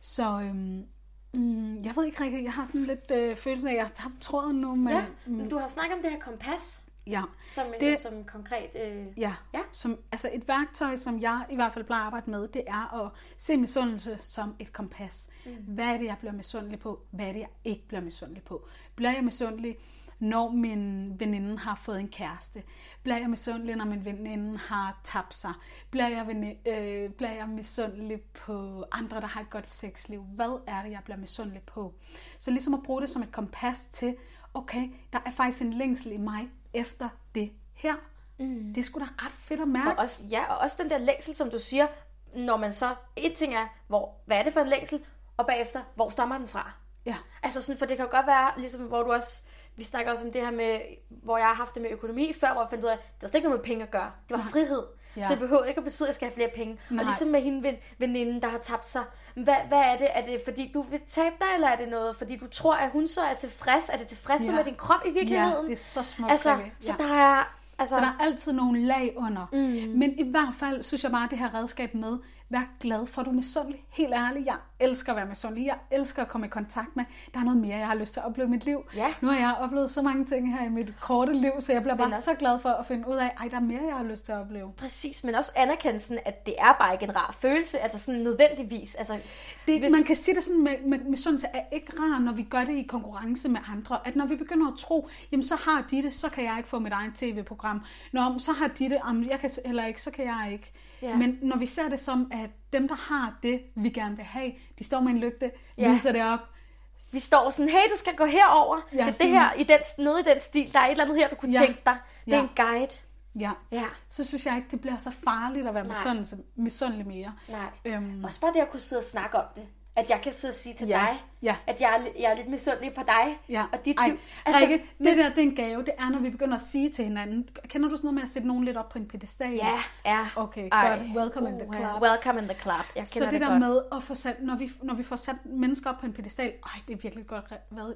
Så øhm, mm, jeg ved ikke, Rikke, jeg har sådan lidt øh, følelsen af, at jeg har tabt tråden nu, men Ja, men du har snakket om det her kompas, ja. som, Det- det... som konkret... Øh... Ja, Ja. Som, altså et værktøj, som jeg i hvert fald plejer at arbejde med, det er at se misundelse som et kompas. Mm. Hvad er det, jeg bliver misundelig på? Hvad er det, jeg ikke bliver misundelig på? Bliver jeg misundelig, når min veninde har fået en kæreste? Bliver jeg misundelig, når min veninde har tabt sig? Bliver jeg, veni- øh, bliver jeg misundelig på andre, der har et godt sexliv? Hvad er det, jeg bliver misundelig på? Så ligesom at bruge det som et kompas til, okay, der er faktisk en længsel i mig efter det her. Mm. Det sgu da ret fedt at mærke. Og også, ja, og også den der længsel, som du siger, når man så... Et ting er, hvor, hvad er det for en længsel? Og bagefter, hvor stammer den fra? Ja. Altså sådan, for det kan jo godt være, ligesom hvor du også... Vi snakker også om det her med, hvor jeg har haft det med økonomi før, hvor jeg fandt ud af, at der er slet ikke noget med penge at gøre. Det var frihed. Ja. Så det behøver ikke at betyde, at jeg skal have flere penge. Nej. Og ligesom med hende ven, veninden, der har tabt sig. Hvad, hvad er det? Er det fordi, du vil tabe dig, eller er det noget, fordi du tror, at hun så er tilfreds? Er det tilfreds Ja. med din krop i virkeligheden? Ja, det er så smukt. Altså, så ja. der er... Altså, så der er altid nogle lag under. Mm. Men i hvert fald synes jeg bare, at det her redskab med, vær glad for, at du er misundelig. Helt ærligt, jeg elsker at være misundelig. Jeg elsker at komme i kontakt med. Der er noget mere, jeg har lyst til at opleve i mit liv. Ja. Nu har jeg oplevet så mange ting her i mit korte liv, så jeg bliver bare også- så glad for at finde ud af, at der er mere, jeg har lyst til at opleve. Præcis, men også anerkendelsen, at det er bare ikke en rar følelse, altså sådan nødvendigvis. Altså, Det, Hvis- Man kan sige det sådan med, med misundelse er ikke rar, når vi gør det i konkurrence med andre. At når vi begynder at tro, jamen så har de det, så kan jeg ikke få mit eget tv-program. Nå, men så har de det, jamen, jeg kan heller ikke, så kan jeg ikke. Ja. Men når vi ser det som, at dem, der har det, vi gerne vil have, de står med en lygte, Ja. viser det op. vi står sådan, hey, du skal gå herover. Ja, Ja, det sådan- her, i den, noget i den stil, der er et eller andet her, du kunne Ja. tænke dig. Det er Ja. en guide. Ja. Ja, Så synes jeg ikke, det bliver så farligt at være Nej. misundelig, misundelig mere. nej. Øhm, Også bare det at kunne sidde og snakke om det. At jeg kan sidde og sige til Ja, dig, ja. at jeg er, jeg er lidt misundelig på dig Ja. og dit Ej, liv. Altså, Rikke, det der det er en gave. Det er, når vi begynder at sige til hinanden. Kender du sådan noget med at sætte nogen lidt op på en pedestal? Ja, ja. Okay, Ej. godt. Welcome in the club. Welcome in the club. Jeg kender Så det, det, der godt. med at få sat, når vi, når vi får sat mennesker op på en pedestal, ej, det er virkelig godt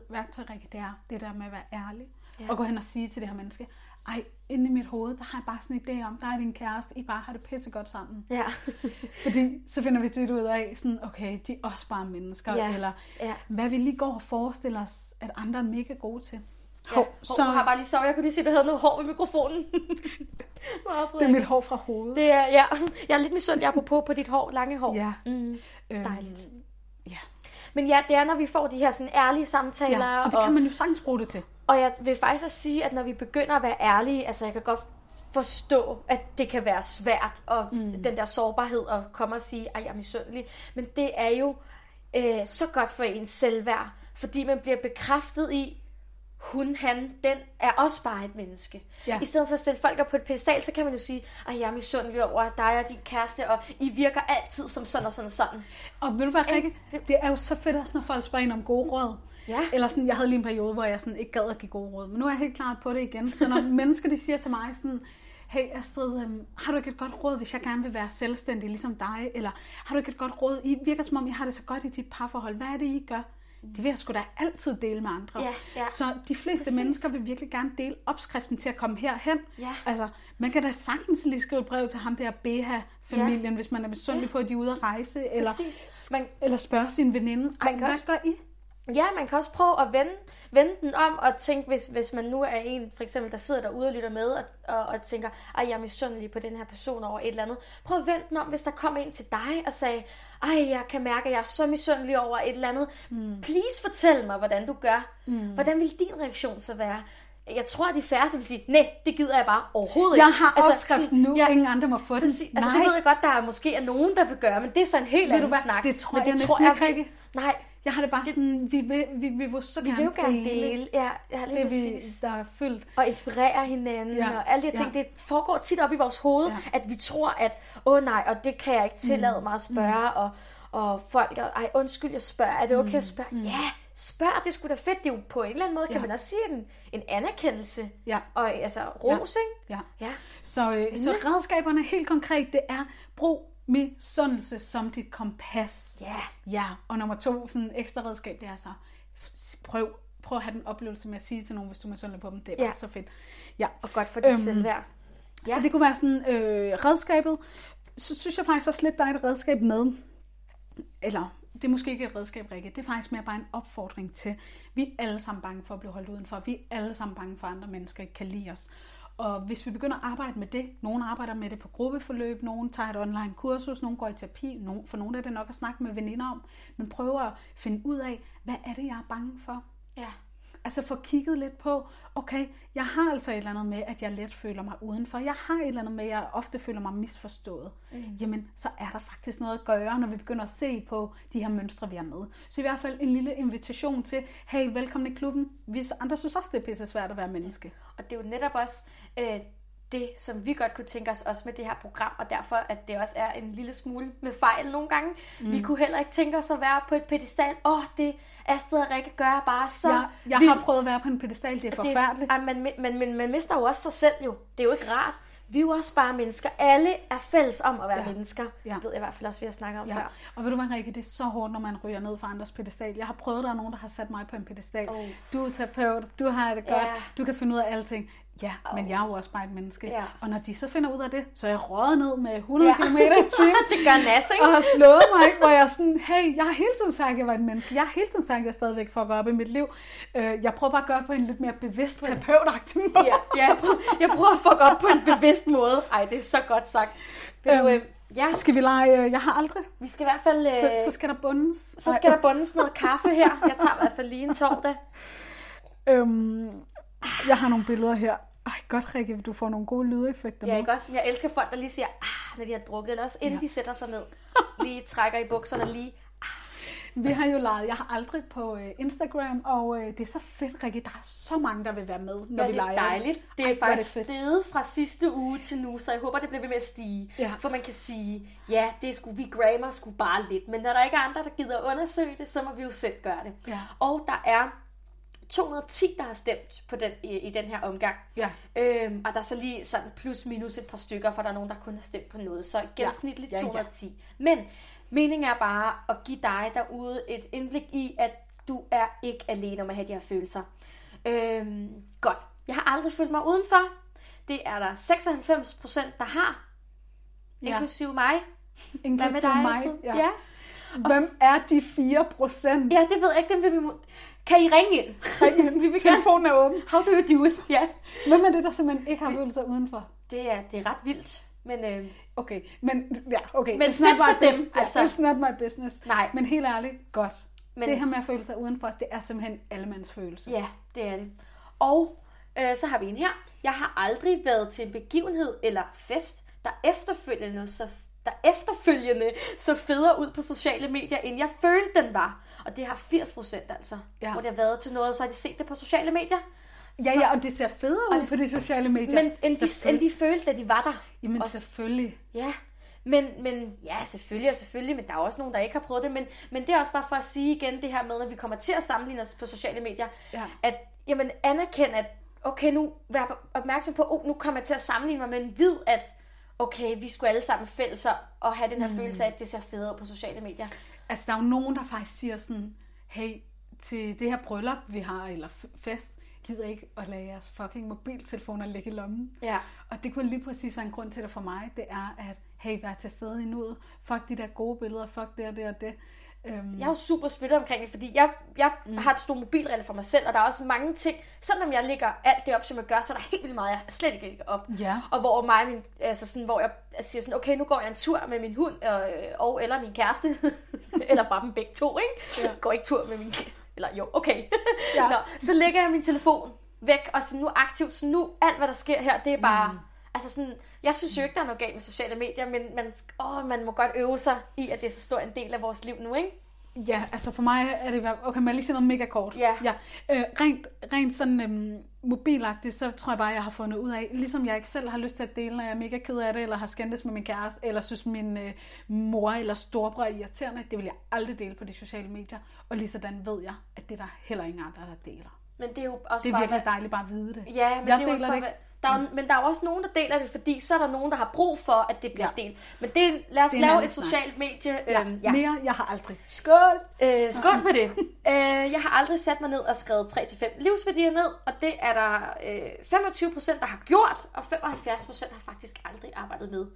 værktøj, Rikke, det er det der med at være ærlig. Ja. Og gå hen og sige til det her menneske, ej, inde i mit hoved, der har jeg bare sådan en idé om, der er din kæreste, I bare har det pissegodt sammen. Ja. Fordi så finder vi tit ud af, sådan, okay, de er også bare mennesker, Ja, eller ja. hvad vi lige går og forestiller os, at andre er mega gode til. Ja. Hov, Så... Jeg har bare lige sovet. Jeg kunne lige se, at du havde noget hår i mikrofonen. Det er mit hår fra hovedet. Det er, ja. Jeg er lidt misundelig apropos på dit hår, lange hår. Ja. Mm, Øhm, dejligt. Ja. Men ja, det er, når vi får de her sådan ærlige samtaler. ja, så det og, kan man jo sagtens bruge det til. Og jeg vil faktisk også sige, at når vi begynder at være ærlige, altså jeg kan godt forstå, at det kan være svært, og mm. den der sårbarhed at komme og sige, at jeg er misundelig. Men det er jo øh, så godt for ens selvværd, fordi man bliver bekræftet i, hun, han, den er også bare et menneske. Ja. I stedet for at stille folk op på et pedestal, så kan man jo sige, at jeg er misundelig over dig og din kæreste, og I virker altid som sådan og sådan og sådan. Og ved du hvad, Rikke? Det er jo så fedt også, når folk ind om gode råd. Ja. Eller sådan, jeg havde lige en periode, hvor jeg sådan ikke gad at give gode råd. Men nu er jeg helt klart på det igen. Så når mennesker de siger til mig sådan, hey Astrid, øhm, har du ikke et godt råd, hvis jeg gerne vil være selvstændig ligesom dig? Eller har du ikke et godt råd? I virker som om, I har det så godt i dit parforhold. Hvad er det, I gør? Det vil jeg sgu da altid dele med andre. Ja, ja. Så de fleste Præcis. Mennesker vil virkelig gerne dele opskriften til at komme herhen. Ja. Altså, man kan da sagtens lige skrive et brev til ham der BH-familien, ja. hvis man er misundelig på, at de er ude at rejse. Eller. Man, eller spørge sin veninde, kan hvad også- gør I? Ja, man kan også prøve at vende, vende den om og tænke, hvis, hvis man nu er en, for eksempel, der sidder derude og lytter med og, og, og tænker, at jeg er misundelig på den her person over et eller andet. Prøv at vende den om, hvis der kom en til dig og sagde, ej, jeg kan mærke, at jeg er så misundelig over et eller andet. Mm. Please fortæl mig, hvordan du gør. Mm. Hvordan vil din reaktion så være? Jeg tror, at de færreste vil sige, nej, det gider jeg bare overhovedet ikke. Jeg har altså, opskriften nu, ja, ingen andre må få den. Præcis. Altså, det ved jeg godt, der er måske er nogen, der vil gøre, men det er så en helt anden snak. det tror men jeg næsten ikke, Rikke. Nej, Jeg har det bare sådan, vi vil, vi, vi vil så vi gerne, vil jo gerne dele. Ja, ja lige det, vi, præcis. der er fyldt. og inspirere hinanden, ja. Ja, og alle de her ting, ja. det foregår tit op i vores hoved, ja. Ja. at vi tror, at åh nej, og det kan jeg ikke tillade mig at spørge, og, og folk, og, ej undskyld, jeg spørger, er det okay at spørge? Ja, spørg, det er sgu da fedt, det er jo på en eller anden måde, kan Ja. man også sige en, en anerkendelse, Ja. og altså ros, ikke? Ja. Ja. Så, øh, så redskaberne helt konkret, det er, brug misundelse som dit kompas. Ja. Ja, og nummer to, sådan en ekstra redskab, det er så, prøv, prøv at have den oplevelse med at sige til nogen, hvis du er misundelig på dem. Det er bare Ja. så fedt. Ja. Og godt for dit Øhm, selvværd. Ja. Så det kunne være sådan øh, redskabet. Så synes jeg faktisk også lidt, der er et redskab med. Eller, det er måske ikke et redskab, Rikke. Det er faktisk mere bare en opfordring til. Vi er alle sammen bange for at blive holdt udenfor. Vi er alle sammen bange for, at andre mennesker ikke kan lide os. Og hvis vi begynder at arbejde med det, nogle arbejder med det på gruppeforløb, nogle tager et online kursus, nogle går i terapi, nogen, for nogle er det nok at snakke med veninder om, men prøver at finde ud af, hvad er det, jeg er bange for? Ja. Altså få kigget lidt på, okay, jeg har altså et eller andet med, at jeg let føler mig udenfor. Jeg har et eller andet med, at jeg ofte føler mig misforstået. Mm. Jamen, så er der faktisk noget at gøre, når vi begynder at se på de her mønstre, vi har med. Så i hvert fald en lille invitation til, hey, velkommen i klubben. Vi andre synes også, det er pisse svært at være menneske. Og det er jo netop også øh, det, som vi godt kunne tænke os også med det her program, og derfor, at det også er en lille smule med fejl nogle gange. Mm. Vi kunne heller ikke tænke os at være på et pedestal. Åh, oh, det Astrid og Rikke gør bare så Jeg, jeg har prøvet at være på en pedestal, det er Det forfærdeligt. ej, man, man, man, man mister jo også sig selv jo. Det er jo ikke rart. Vi er jo også bare mennesker. Alle er fælles om at være ja. Mennesker. Ja. ved jeg i hvert fald også, vi har snakket om Ja, før. og ved du hvad, Rikke, det er så hårdt, når man ryger ned fra andres pedestal. Jeg har prøvet, der er nogen, der har sat mig på en pedestal. Oh. Du er terapeut, du har det godt, Ja. du kan finde ud af alting. Ja, men jeg er jo også bare et menneske. Ja. Og når de så finder ud af det, så er jeg røget ned med 100 Ja. km i timen. det gør nas, ikke? og har slået mig, hvor jeg er sådan, hey, jeg har hele tiden sagt, at jeg var et menneske. Jeg har hele tiden sagt, at jeg stadigvæk fucker op i mit liv. Øh, Jeg prøver bare at gøre det på en lidt mere bevidst terapeutagtig måde. Ja, ja jeg, prøver, jeg prøver at fuck op på en bevidst måde. Ej, det er så godt sagt. Øhm, Øhm, øh, ja, Skal vi lege, øh, jeg har aldrig, vi skal i hvert fald... Øh, så, så skal der bundes. så skal der bundes noget kaffe her. Jeg tager i hvert fald lige en torsdag. Øhm, jeg har nogle billeder her. Ej, godt Rikke, du får nogle gode lydeffekter Ja, med. ikke også? Jeg elsker folk, der lige siger, ah, når de har drukket, eller også inden ja. De sætter sig ned. Lige trækker i bukserne lige. Vi har jo leget, jeg har aldrig på øh, Instagram, og øh, det er så fedt, Rikke. Der er så mange, der vil være med, når Ja, vi det er leger. dejligt. Det er Ej, hvor er faktisk det fedt. steget fra sidste uge til nu, så jeg håber, det bliver ved med at stige. Ja. For man kan sige, ja, det er sgu, vi grammer sgu bare lidt, men når der ikke er andre, der gider undersøge det, så må vi jo selv gøre det. Ja. Og der er 210, der har stemt på den, i, i den her omgang. Ja. Øhm, og der er så lige sådan plus minus et par stykker, for der er nogen, der kun har stemt på noget. Så gennemsnitligt Ja, ja. 210. Men meningen er bare at give dig derude et indblik i, at du er ikke alene om at have de her følelser. Øhm, godt. Jeg har aldrig følt mig udenfor. Det er der 96 procent, der har. Ja. Inklusive mig. Hvad med Inklusive dig, mig. Ja. ja. Hvem er de 4 procent? Ja, det ved jeg ikke. Dem vil vi. Kan I ringe ind? vi vil gerne... Telefonen er åben. How do you do it? Ja. Hvem er det, der simpelthen ikke har følelser udenfor? Det er, det er ret vildt. Men øh, Okay, men ja, okay. Men It's not my dem, bus- ja, altså. It's not my business. Nej. Men helt ærligt, godt. Men-. Det her med at føle sig udenfor, det er simpelthen allemands følelse. ja, det er det. Og øh, så har vi en her. Jeg har aldrig været til en begivenhed eller fest, der efterfølgende så der efterfølgende så federe ud på sociale medier, end jeg følte, den var. Og det har 80 procent altså. Ja. Hvor det har været til noget, så har de set det på sociale medier. Ja, Så- ja, og det ser federe ud det- på de sociale medier. Men end de, end de følte, at de var der. Jamen Også- selvfølgelig. Ja, men, men ja, selvfølgelig og selvfølgelig, men der er også nogen, der ikke har prøvet det. Men, men det er også bare for at sige igen det her med, at vi kommer til at sammenligne os på sociale medier. Ja. At jamen, anerkende, at okay, nu vær opmærksom på, oh, nu kommer jeg til at sammenligne mig, men vid, at okay, vi skulle alle sammen fælles og have den her mm. følelse af, at det ser federe ud på sociale medier. Altså, der er jo nogen, der faktisk siger sådan, hey, til det her bryllup, vi har, eller fest, gider ikke at lade jeres fucking mobiltelefoner ligge i lommen. Ja. Og det kunne lige præcis være en grund til det for mig, det er, at hey, vær til stede i nuet. Fuck de der gode billeder, fuck det og det og det. Øhm, Jeg er jo super splittet omkring det, fordi jeg, jeg mm. har et stort mobilrelle for mig selv, og der er også mange ting, selvom jeg lægger alt det op, som jeg gør, så er der helt vildt meget, jeg slet ikke lægger op. Ja. Og hvor mig min, altså sådan, hvor jeg siger sådan, okay, nu går jeg en tur med min hund, og, og eller min kæreste, eller bare dem begge to, ikke? Ja. Går ikke tur med min eller jo, okay. Ja. Nå, så lægger jeg min telefon væk, og så nu aktivt, så nu alt, hvad der sker her, det er bare... Mm. Altså sådan, jeg synes jo ikke, der er noget galt med sociale medier, men man, åh, man må godt øve sig i, at det er så stor en del af vores liv nu, ikke? Ja, altså for mig er det... Okay, jeg lige sige noget mega kort? Ja. ja. Øh, rent, rent sådan øhm, mobilagtigt, så tror jeg bare, jeg har fundet ud af, ligesom jeg ikke selv har lyst til at dele, når jeg er mega ked af det, eller har skændtes med min kæreste, eller synes min øh, mor eller storebror er irriterende, det vil jeg aldrig dele på de sociale medier. Og lige sådan ved jeg, at det er der heller ingen andre, der deler. Men det er jo også Det er bare, virkelig hvad- dejligt bare at vide det. Ja, men jeg det er jo også bare, det ikke. Der er, jo- men der er jo også nogen, der deler det, fordi så er der nogen, der har brug for, at det bliver Ja. delt. Men det, lad os Det lave et socialt medie. Ja, øhm, ja. Mere, jeg har aldrig. Skål! Øh, skål med det. øh, jeg har aldrig sat mig ned og skrevet 3-5 livsværdier ned, og det er der øh, 25 procent, der har gjort, og 75 procent har faktisk aldrig arbejdet med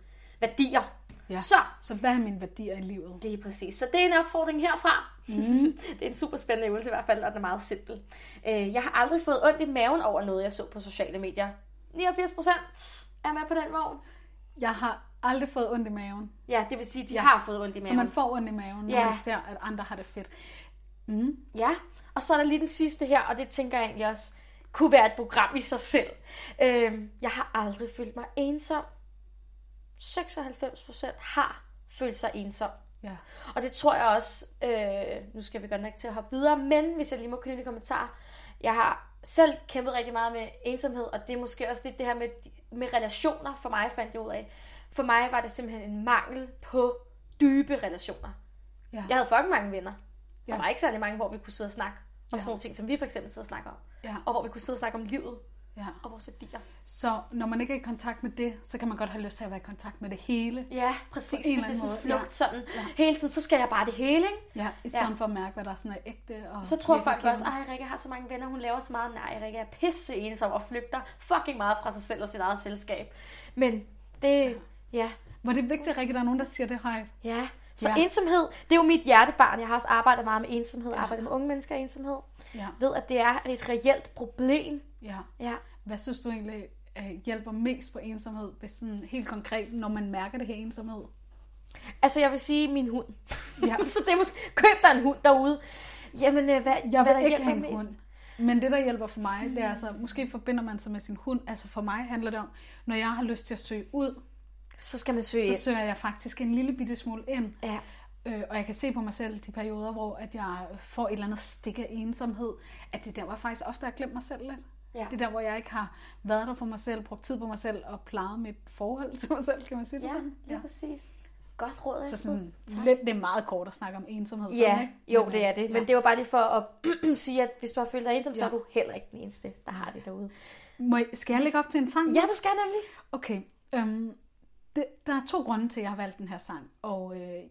værdier. Ja. Så, Så hvad er mine værdier i livet? det er præcis. Så det er en opfordring herfra. Mm. det er en super spændende øvelse i hvert fald, og den er meget simpel. Øh, jeg har aldrig fået ondt i maven over noget, jeg så på sociale medier. 89 procent er med på den vogn. Jeg har aldrig fået ondt i maven. Ja, det vil sige, at de Ja. har fået ondt i Så maven. man får ondt i maven, når Ja. man ser, at andre har det fedt. Mm. Ja, og så er der lige den sidste her, og det tænker jeg egentlig også kunne være et program i sig selv. Øhm, jeg har aldrig følt mig ensom. 96% har følt sig ensom. Ja. Og det tror jeg også, øh, nu skal vi godt nok til at hoppe videre, men hvis jeg lige må knytte en kommentar. Jeg har selv kæmpet rigtig meget med ensomhed, og det er måske også lidt det her med, med relationer, for mig fandt jeg ud af. For mig var det simpelthen en mangel på dybe relationer. Ja. Jeg havde fucking mange venner. Ja. Der var ikke særlig mange, hvor vi kunne sidde og snakke om Ja. sådan nogle ting, som vi for eksempel sidder og snakker om. Ja. Og hvor vi kunne sidde og snakke om livet ja. og vores værdier. Så når man ikke er i kontakt med det, så kan man godt have lyst til at være i kontakt med det hele. Ja, præcis. På en det anden sådan flugt ja. sådan. Ja. Hele tiden, så skal jeg bare det hele, ikke? Ja, i stedet Ja. ja. for at mærke, hvad der sådan er ægte. Og Så tror folk også, at Rikke har så mange venner, hun laver så meget. Nej, Rikke er pisse ensom og flygter fucking meget fra sig selv og sit eget selskab. Men det, ja, Hvor det er vigtigt, Rikke, der er nogen, der siger det højt. ja. Så Ja. ensomhed, det er jo mit hjertebarn. Jeg har også arbejdet meget med ensomhed, Ja. arbejdet med unge mennesker og ensomhed. Ja. Ved, at det er et reelt problem. ja. Ja. Hvad synes du egentlig øh, hjælper mest på ensomhed, hvis sådan helt konkret, når man mærker det her ensomhed? Altså, jeg vil sige min hund. Ja. så det er måske, køb dig en hund derude. Jamen, øh, hvad, Jeg hvad vil der ikke have en mest? hund. Men det, der hjælper for mig, det er altså, måske forbinder man sig med sin hund. Altså for mig handler det om, når jeg har lyst til at søge ud, Så skal man søge så ind. søger jeg faktisk en lille bitte smule ind. Ja. Øh, og jeg kan se på mig selv de perioder, hvor at jeg får et eller andet stik af ensomhed, at det er der, hvor jeg faktisk ofte har glemt mig selv lidt. Ja. Det er der, hvor jeg ikke har været der for mig selv, brugt tid på mig selv og plejet mit forhold til mig selv, kan man sige det Ja, sådan? lige præcis. Godt råd, Så sådan, Tak. lidt, det er meget kort at snakke om ensomhed. Ja, sådan, ikke? jo, Men, det er det. øh, Men det var bare lige for at sige, at hvis du har følt dig ensom, så Ja. er du heller ikke den eneste, der har det derude. Må jeg, skal jeg lægge op til en sang? Ja, du skal nemlig. Okay. Øhm, det, der er to grunde til, at jeg har valgt den her sang. Og øh,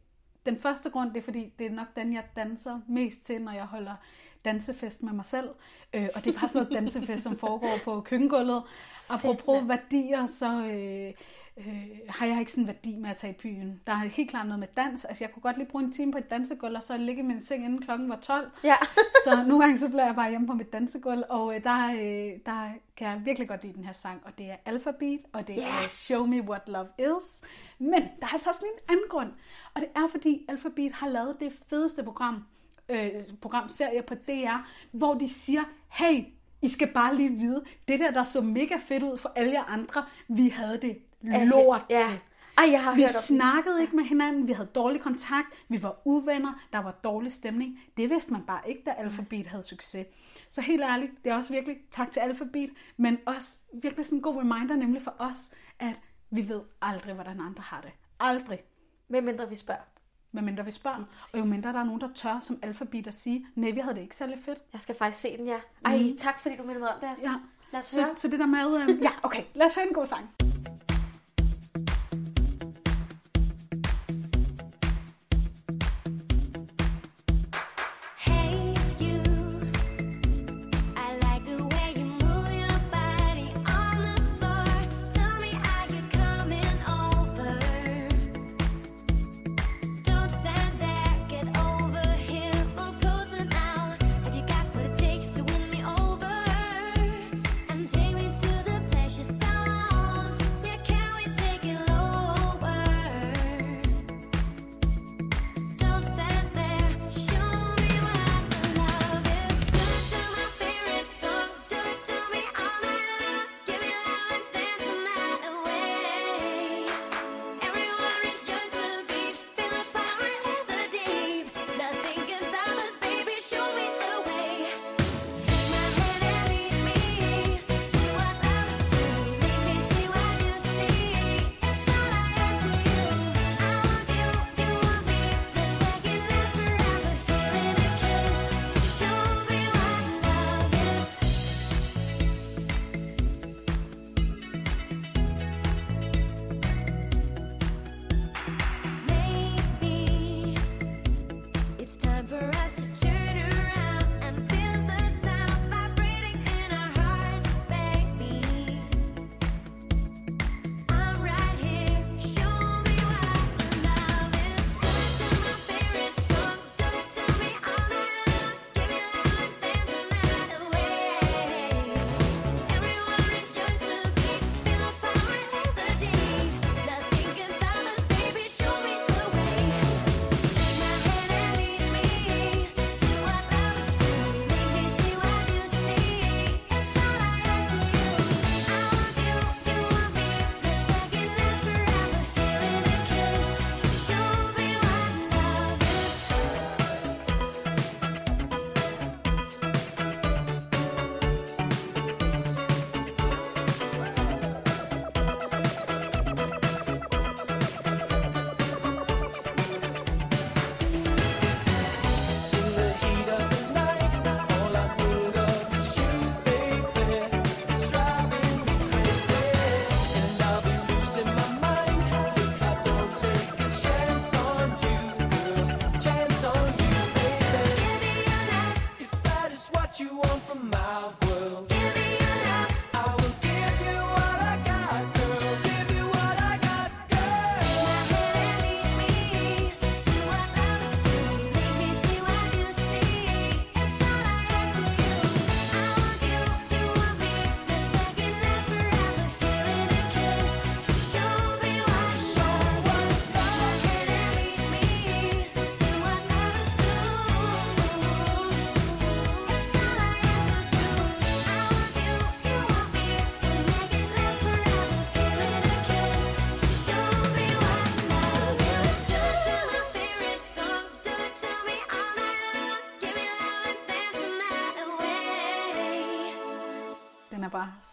den første grund, det er fordi, det er nok den, jeg danser mest til, når jeg holder dansefest med mig selv. Øh, og det er bare sådan noget dansefest, som foregår på køkkengulvet. Apropos værdier, så øh, øh, har jeg ikke sådan en værdi med at tage i byen. Der er helt klart noget med dans. Altså jeg kunne godt lige bruge en time på et dansegulv, og så ligge i min seng inden klokken var 12. Ja. Så nogle gange så bliver jeg bare hjemme på mit dansegulv, og øh, der, øh, der kan jeg virkelig godt lide den her sang, og det er Alphabet, og det Ja. er Show Me What Love Is. Men der er altså også lige en anden grund, og det er fordi Alphabet har lavet det fedeste program, øh, programserie på DR, hvor de siger, hey, I skal bare lige vide, det der, der så mega fedt ud for alle jer andre, vi havde det lort ja. til. Ej, jeg har Vi hørt om snakkede ikke med hinanden, vi havde dårlig kontakt, vi var uvenner, der var dårlig stemning. Det vidste man bare ikke, da Alphabet havde succes. Så helt ærligt, det er også virkelig tak til Alphabet, men også virkelig sådan en god reminder, nemlig for os, at vi ved aldrig, hvordan andre har det. Aldrig. Med mindre vi spørger. Medmindre vi spørger. Og jo mindre der er nogen, der tør som Alphabet at sige, nej, vi havde det ikke særlig fedt. Jeg skal faktisk se den, ja. Ej, Mhm. tak fordi du mindede mig om det, Astrid. Ja. Lad os Så, høre. så det der med, øh, ja, okay, lad os høre en god sang.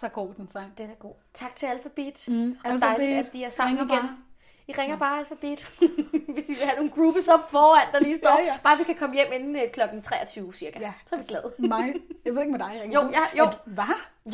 Så god, den sang. Den er god. Tak til Alphabet. Mm, Alphabet. dejligt, at de er sammen igen. bare. I ringer bare Alphabet. Hvis I vil have nogle groupies op foran, der lige står. Ja, ja. Bare vi kan komme hjem inden øh, klokken 23 cirka. Ja. Så er vi glade. Mig? Jeg ved ikke med dig, Rikke. Jo, ja, jo. Hvad?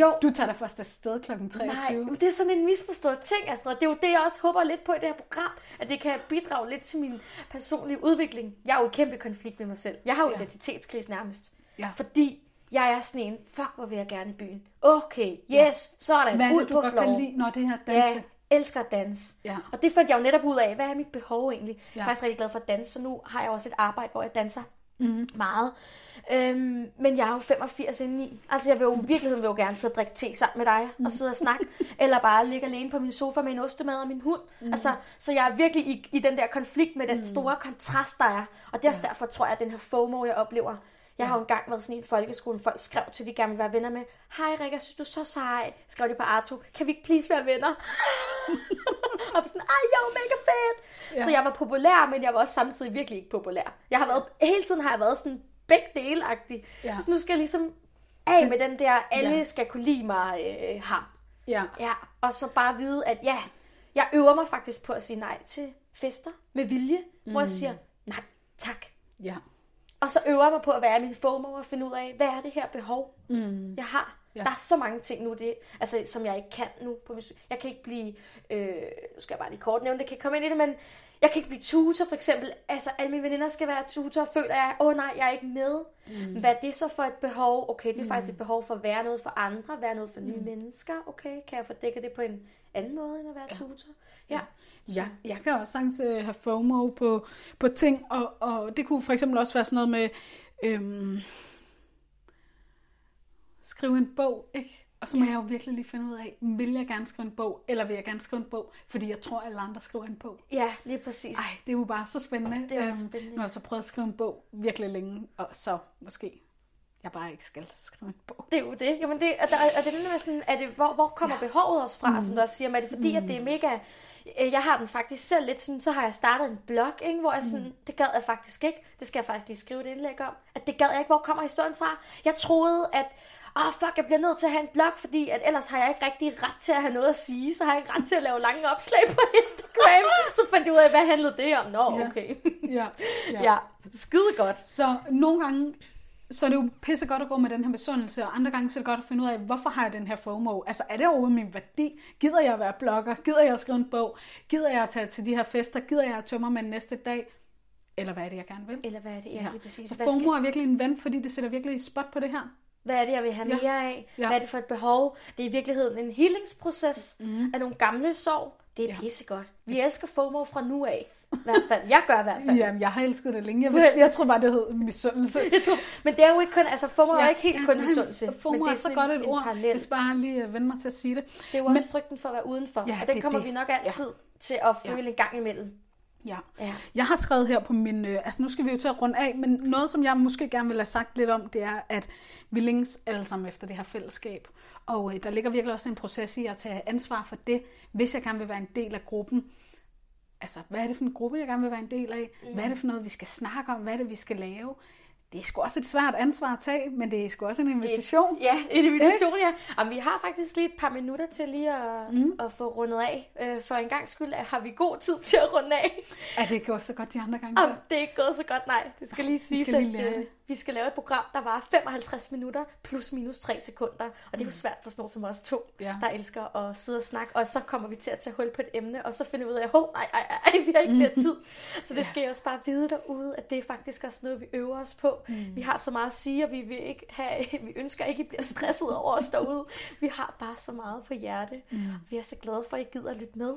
Jo, Du tager dig først afsted kl. 23. Nej, det er sådan en misforstået ting, Astrid. Det er jo det, jeg også håber lidt på i det her program, at det kan bidrage lidt til min personlige udvikling. Jeg er jo i kæmpe konflikt med mig selv. Jeg har jo Ja. identitetskrise nærmest. Ja. Fordi jeg er sådan en, fuck, hvor vil jeg gerne i byen. Okay, yes, sådan, Hvad er ud det, du på godt floor. kan lide, når det her Ja, danse? jeg elsker at danse. Ja. Og det fandt jeg jo netop ud af, hvad er mit behov egentlig? Jeg Ja. er faktisk rigtig glad for at danse, så nu har jeg også et arbejde, hvor jeg danser Mhm. mm. meget. Øhm, men jeg er jo 85 indeni. Altså jeg vil jo i virkeligheden vil jo gerne sidde og drikke te sammen med dig Mhm. og sidde og snakke. eller bare ligge alene på min sofa med en ostemad og min hund. Mm. Altså, så jeg er virkelig i, i den der konflikt med den Mhm. store kontrast, der er. Og det er også derfor, tror jeg, at den her FOMO, jeg oplever, jeg har jo engang været sådan i en folkeskole, folk skrev til, de gerne vil være venner med. Hej Rikke, synes du er så sej. Skrev de på Arto. Kan vi ikke please være venner? og sådan, ej, jeg er mega fedt. Ja. Så jeg var populær, men jeg var også samtidig virkelig ikke populær. Jeg har været, hele tiden har jeg været sådan begge dele -agtig. Ja. Så nu skal jeg ligesom af med den der, alle Ja. ja. skal kunne lide mig øh, ham. Ja. Ja, og så bare vide, at ja, jeg øver mig faktisk på at sige nej til fester med vilje, mm. hvor jeg siger, nej, tak. Ja. Og så øver jeg mig på at være min FOMO og finde ud af, hvad er det her behov, Mm. jeg har. Ja. Der er så mange ting nu, det, altså, som jeg ikke kan nu. På min, jeg kan ikke blive, øh, nu skal jeg bare lige kort nævne, det kan komme ind i det, men jeg kan ikke blive tutor for eksempel. Altså alle mine veninder skal være tutor, føler jeg, åh oh, nej, jeg er ikke med. Mm. Hvad er det så for et behov? Okay, det er mm. faktisk et behov for at være noget for andre, være noget for nye mennesker. Okay, kan jeg få dækket det på en anden måde, end at være ja. tutor? Ja. Ja, jeg kan også sagtens øh, have FOMO på, på ting, og, og det kunne for eksempel også være sådan noget med, øhm, skrive en bog, ikke? Og så må jeg jo virkelig lige finde ud af, vil jeg gerne skrive en bog, eller vil jeg gerne skrive en bog, fordi jeg tror, alle andre skriver en bog. Ja, lige præcis. Ej, det er jo bare så spændende. Det er Øhm, spændende. Nu har jeg så prøvet at skrive en bog virkelig længe, og så måske jeg bare ikke skal skrive en bog. Det er jo det. Jamen det, og, der, og det er sådan, er det, hvor, hvor kommer ja. behovet også fra, mm. som du også siger, men er det fordi, mm. at det er mega, øh, jeg har den faktisk selv lidt sådan, så har jeg startet en blog, ikke, hvor jeg sådan, mm. det gad jeg faktisk ikke, det skal jeg faktisk lige skrive et indlæg om, at det gad jeg ikke, hvor kommer historien fra? Jeg troede, at åh oh, fuck, jeg bliver nødt til at have en blog, fordi at ellers har jeg ikke rigtig ret til at have noget at sige, så har jeg ikke ret til at lave lange opslag på Instagram. så fandt jeg ud af, hvad handlede det om? Nå, Ja. okay. Ja, ja, skide godt. Så nogle gange, så er det jo pisse godt at gå med den her besundelse, og andre gange så er det godt at finde ud af, hvorfor har jeg den her FOMO? Altså er det overhovedet min værdi? Gider jeg at være blogger? Gider jeg at skrive en bog? Gider jeg at tage til de her fester? Gider jeg at tømme mig næste dag? Eller hvad er det, jeg gerne vil? Eller hvad er det? Ja, lige præcis. Så FOMO er virkelig en ven, fordi det sætter virkelig spot på det her. Hvad er det, jeg vil have Ja. mere af? Ja. Hvad er det for et behov? Det er i virkeligheden en healingsproces mm. af nogle gamle sorg. Det er Ja. ja. pissegodt. Vi elsker FOMO fra nu af. I hvert fald. Jeg gør i hvert fald. Jamen, jeg har elsket det længe. Jeg, vidste, jeg tror bare, det hed misundelse. Jeg tror, men det er jo ikke kun, altså FOMO ja, er jo ikke helt kun nej, misundelse. FOMO men det er, er så godt et ord, parallel. hvis bare lige øh, vende mig til at sige det. Det er jo også frygten for at være udenfor, Ja, og det den er kommer det. vi nok altid til at føle en gang imellem. Ja. Ja. Jeg har skrevet her på min, øh, altså nu skal vi jo til at runde af, men noget, som jeg måske gerne vil have sagt lidt om, det er, at vi længes alle sammen efter det her fællesskab. Og øh, der ligger virkelig også en proces i at tage ansvar for det, hvis jeg gerne vil være en del af gruppen. Altså, hvad er det for en gruppe, jeg gerne vil være en del af? Hvad er det for noget, vi skal snakke om? Hvad er det, vi skal lave? Det er sgu også et svært ansvar at tage, men det er sgu også en invitation. Ja, en invitation, ja. Og vi har faktisk lige et par minutter til lige at, mm. at få rundet af. Øh, For en gang skyld har vi god tid til at runde af. Er det ikke også så godt de andre gange? Om det er ikke gået så godt, nej. Det skal lige sige, skal lige lære at øh, det. Vi skal lave et program, der var 55 minutter plus minus 3 sekunder. Og det er jo svært for sådan nogen som os to, Ja. der elsker at sidde og snakke. Og så kommer vi til at tage hul på et emne, og så finder vi ud af, at nej, nej, nej, vi har ikke mere tid. Så det skal jeg også bare vide derude, at det er faktisk også noget, vi øver os på. Mm. Vi har så meget at sige, og vi, vil ikke have, vi ønsker ikke, at I bliver stresset over os derude. Vi har bare så meget på hjerte. Mm. Vi er så glade for, at I gider lytte med.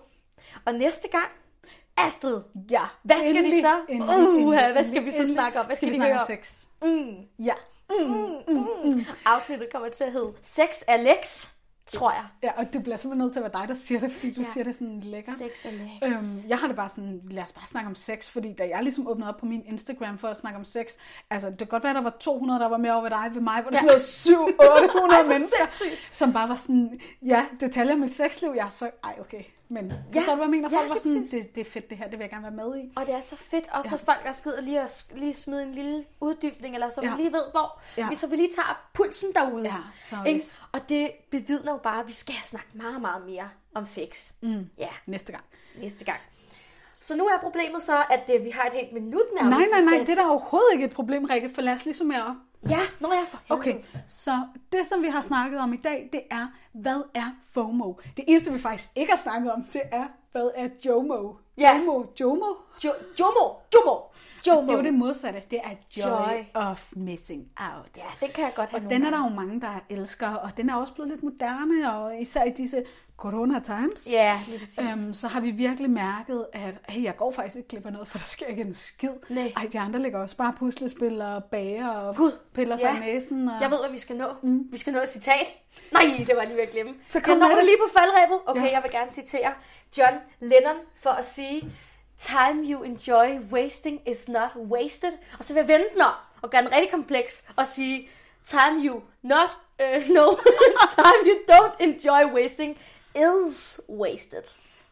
Og næste gang, Astrid, Ja. hvad skal endelig, vi så? Endelig, Uh, endelig, hvad skal vi så endelig. snakke om? Hvad skal vi snakke om sex? Mm. Ja. Afsnittet kommer til at hedde Sex Alex, tror jeg. Ja, og det bliver simpelthen nødt til at være dig, der siger det, fordi du Ja. siger det sådan lækker. Sex Alex. Øhm, jeg har det bare sådan, lad os bare snakke om sex, fordi da jeg ligesom åbnede op på min Instagram for at snakke om sex, altså det kan godt være, at der var 200, der var med over ved dig, ved mig, hvor der Ja. noget 700-800 Ej, hvor mennesker, som bare var sådan, ja, detaljer om mit sexliv, jeg er så, ej okay, men forstår du, hvad jeg mener? Ja, Folk var lige sådan, det, det er fedt det her, det vil jeg gerne være med i. Og det er så fedt, også når Ja. folk også gider lige at lige smide en lille uddybning, eller så man Ja. lige ved, hvor. Ja. Vi, så vi lige tager pulsen derude. Ja, så Ikke? Og det bevidner jo bare, at vi skal snakke meget, meget mere om sex. Mm. Ja, Næste gang. næste gang. Så nu er problemet så, at øh, vi har et helt minut nærmest. Nej, nej, nej, det er der overhovedet ikke et problem, Rikke, for lad os lige summere op. Ja, når jeg for helvede. Okay, så det, som vi har snakket om i dag, det er, hvad er FOMO? Det eneste, vi faktisk ikke har snakket om, det er, hvad er JOMO? Ja. JOMO, JOMO? Jo, Jomo, Jomo. JOMO. Det er jo det modsatte. Det er joy, Joy. of missing out. Ja, det kan jeg godt have Og den er der jo mange, der elsker, og den er også blevet lidt moderne, og især i disse corona times. Ja. Øhm, så har vi virkelig mærket, at hey, jeg går faktisk ikke glip af noget, for der sker ikke en skid. Nej. Ej, de andre ligger også bare puslespil og bager og Gud, piller sig ja. i næsen. Og... Jeg ved, hvad vi skal nå. Mm. Vi skal nå et citat. Nej, det var jeg lige ved at glemme. Så jeg kom når det lige på faldrebet. Okay, ja. jeg vil gerne citere John Lennon for at sige, Time you enjoy wasting is not wasted. Og så vil jeg vente den og gøre den rigtig kompleks og sige, Time you not, uh, no, time you don't enjoy wasting is wasted.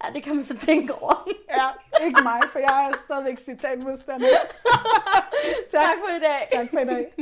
Ja, det kan man så tænke over. Ja, ikke mig, for jeg er stadigvæk citatmodstander. tak for i dag. Tak for i dag.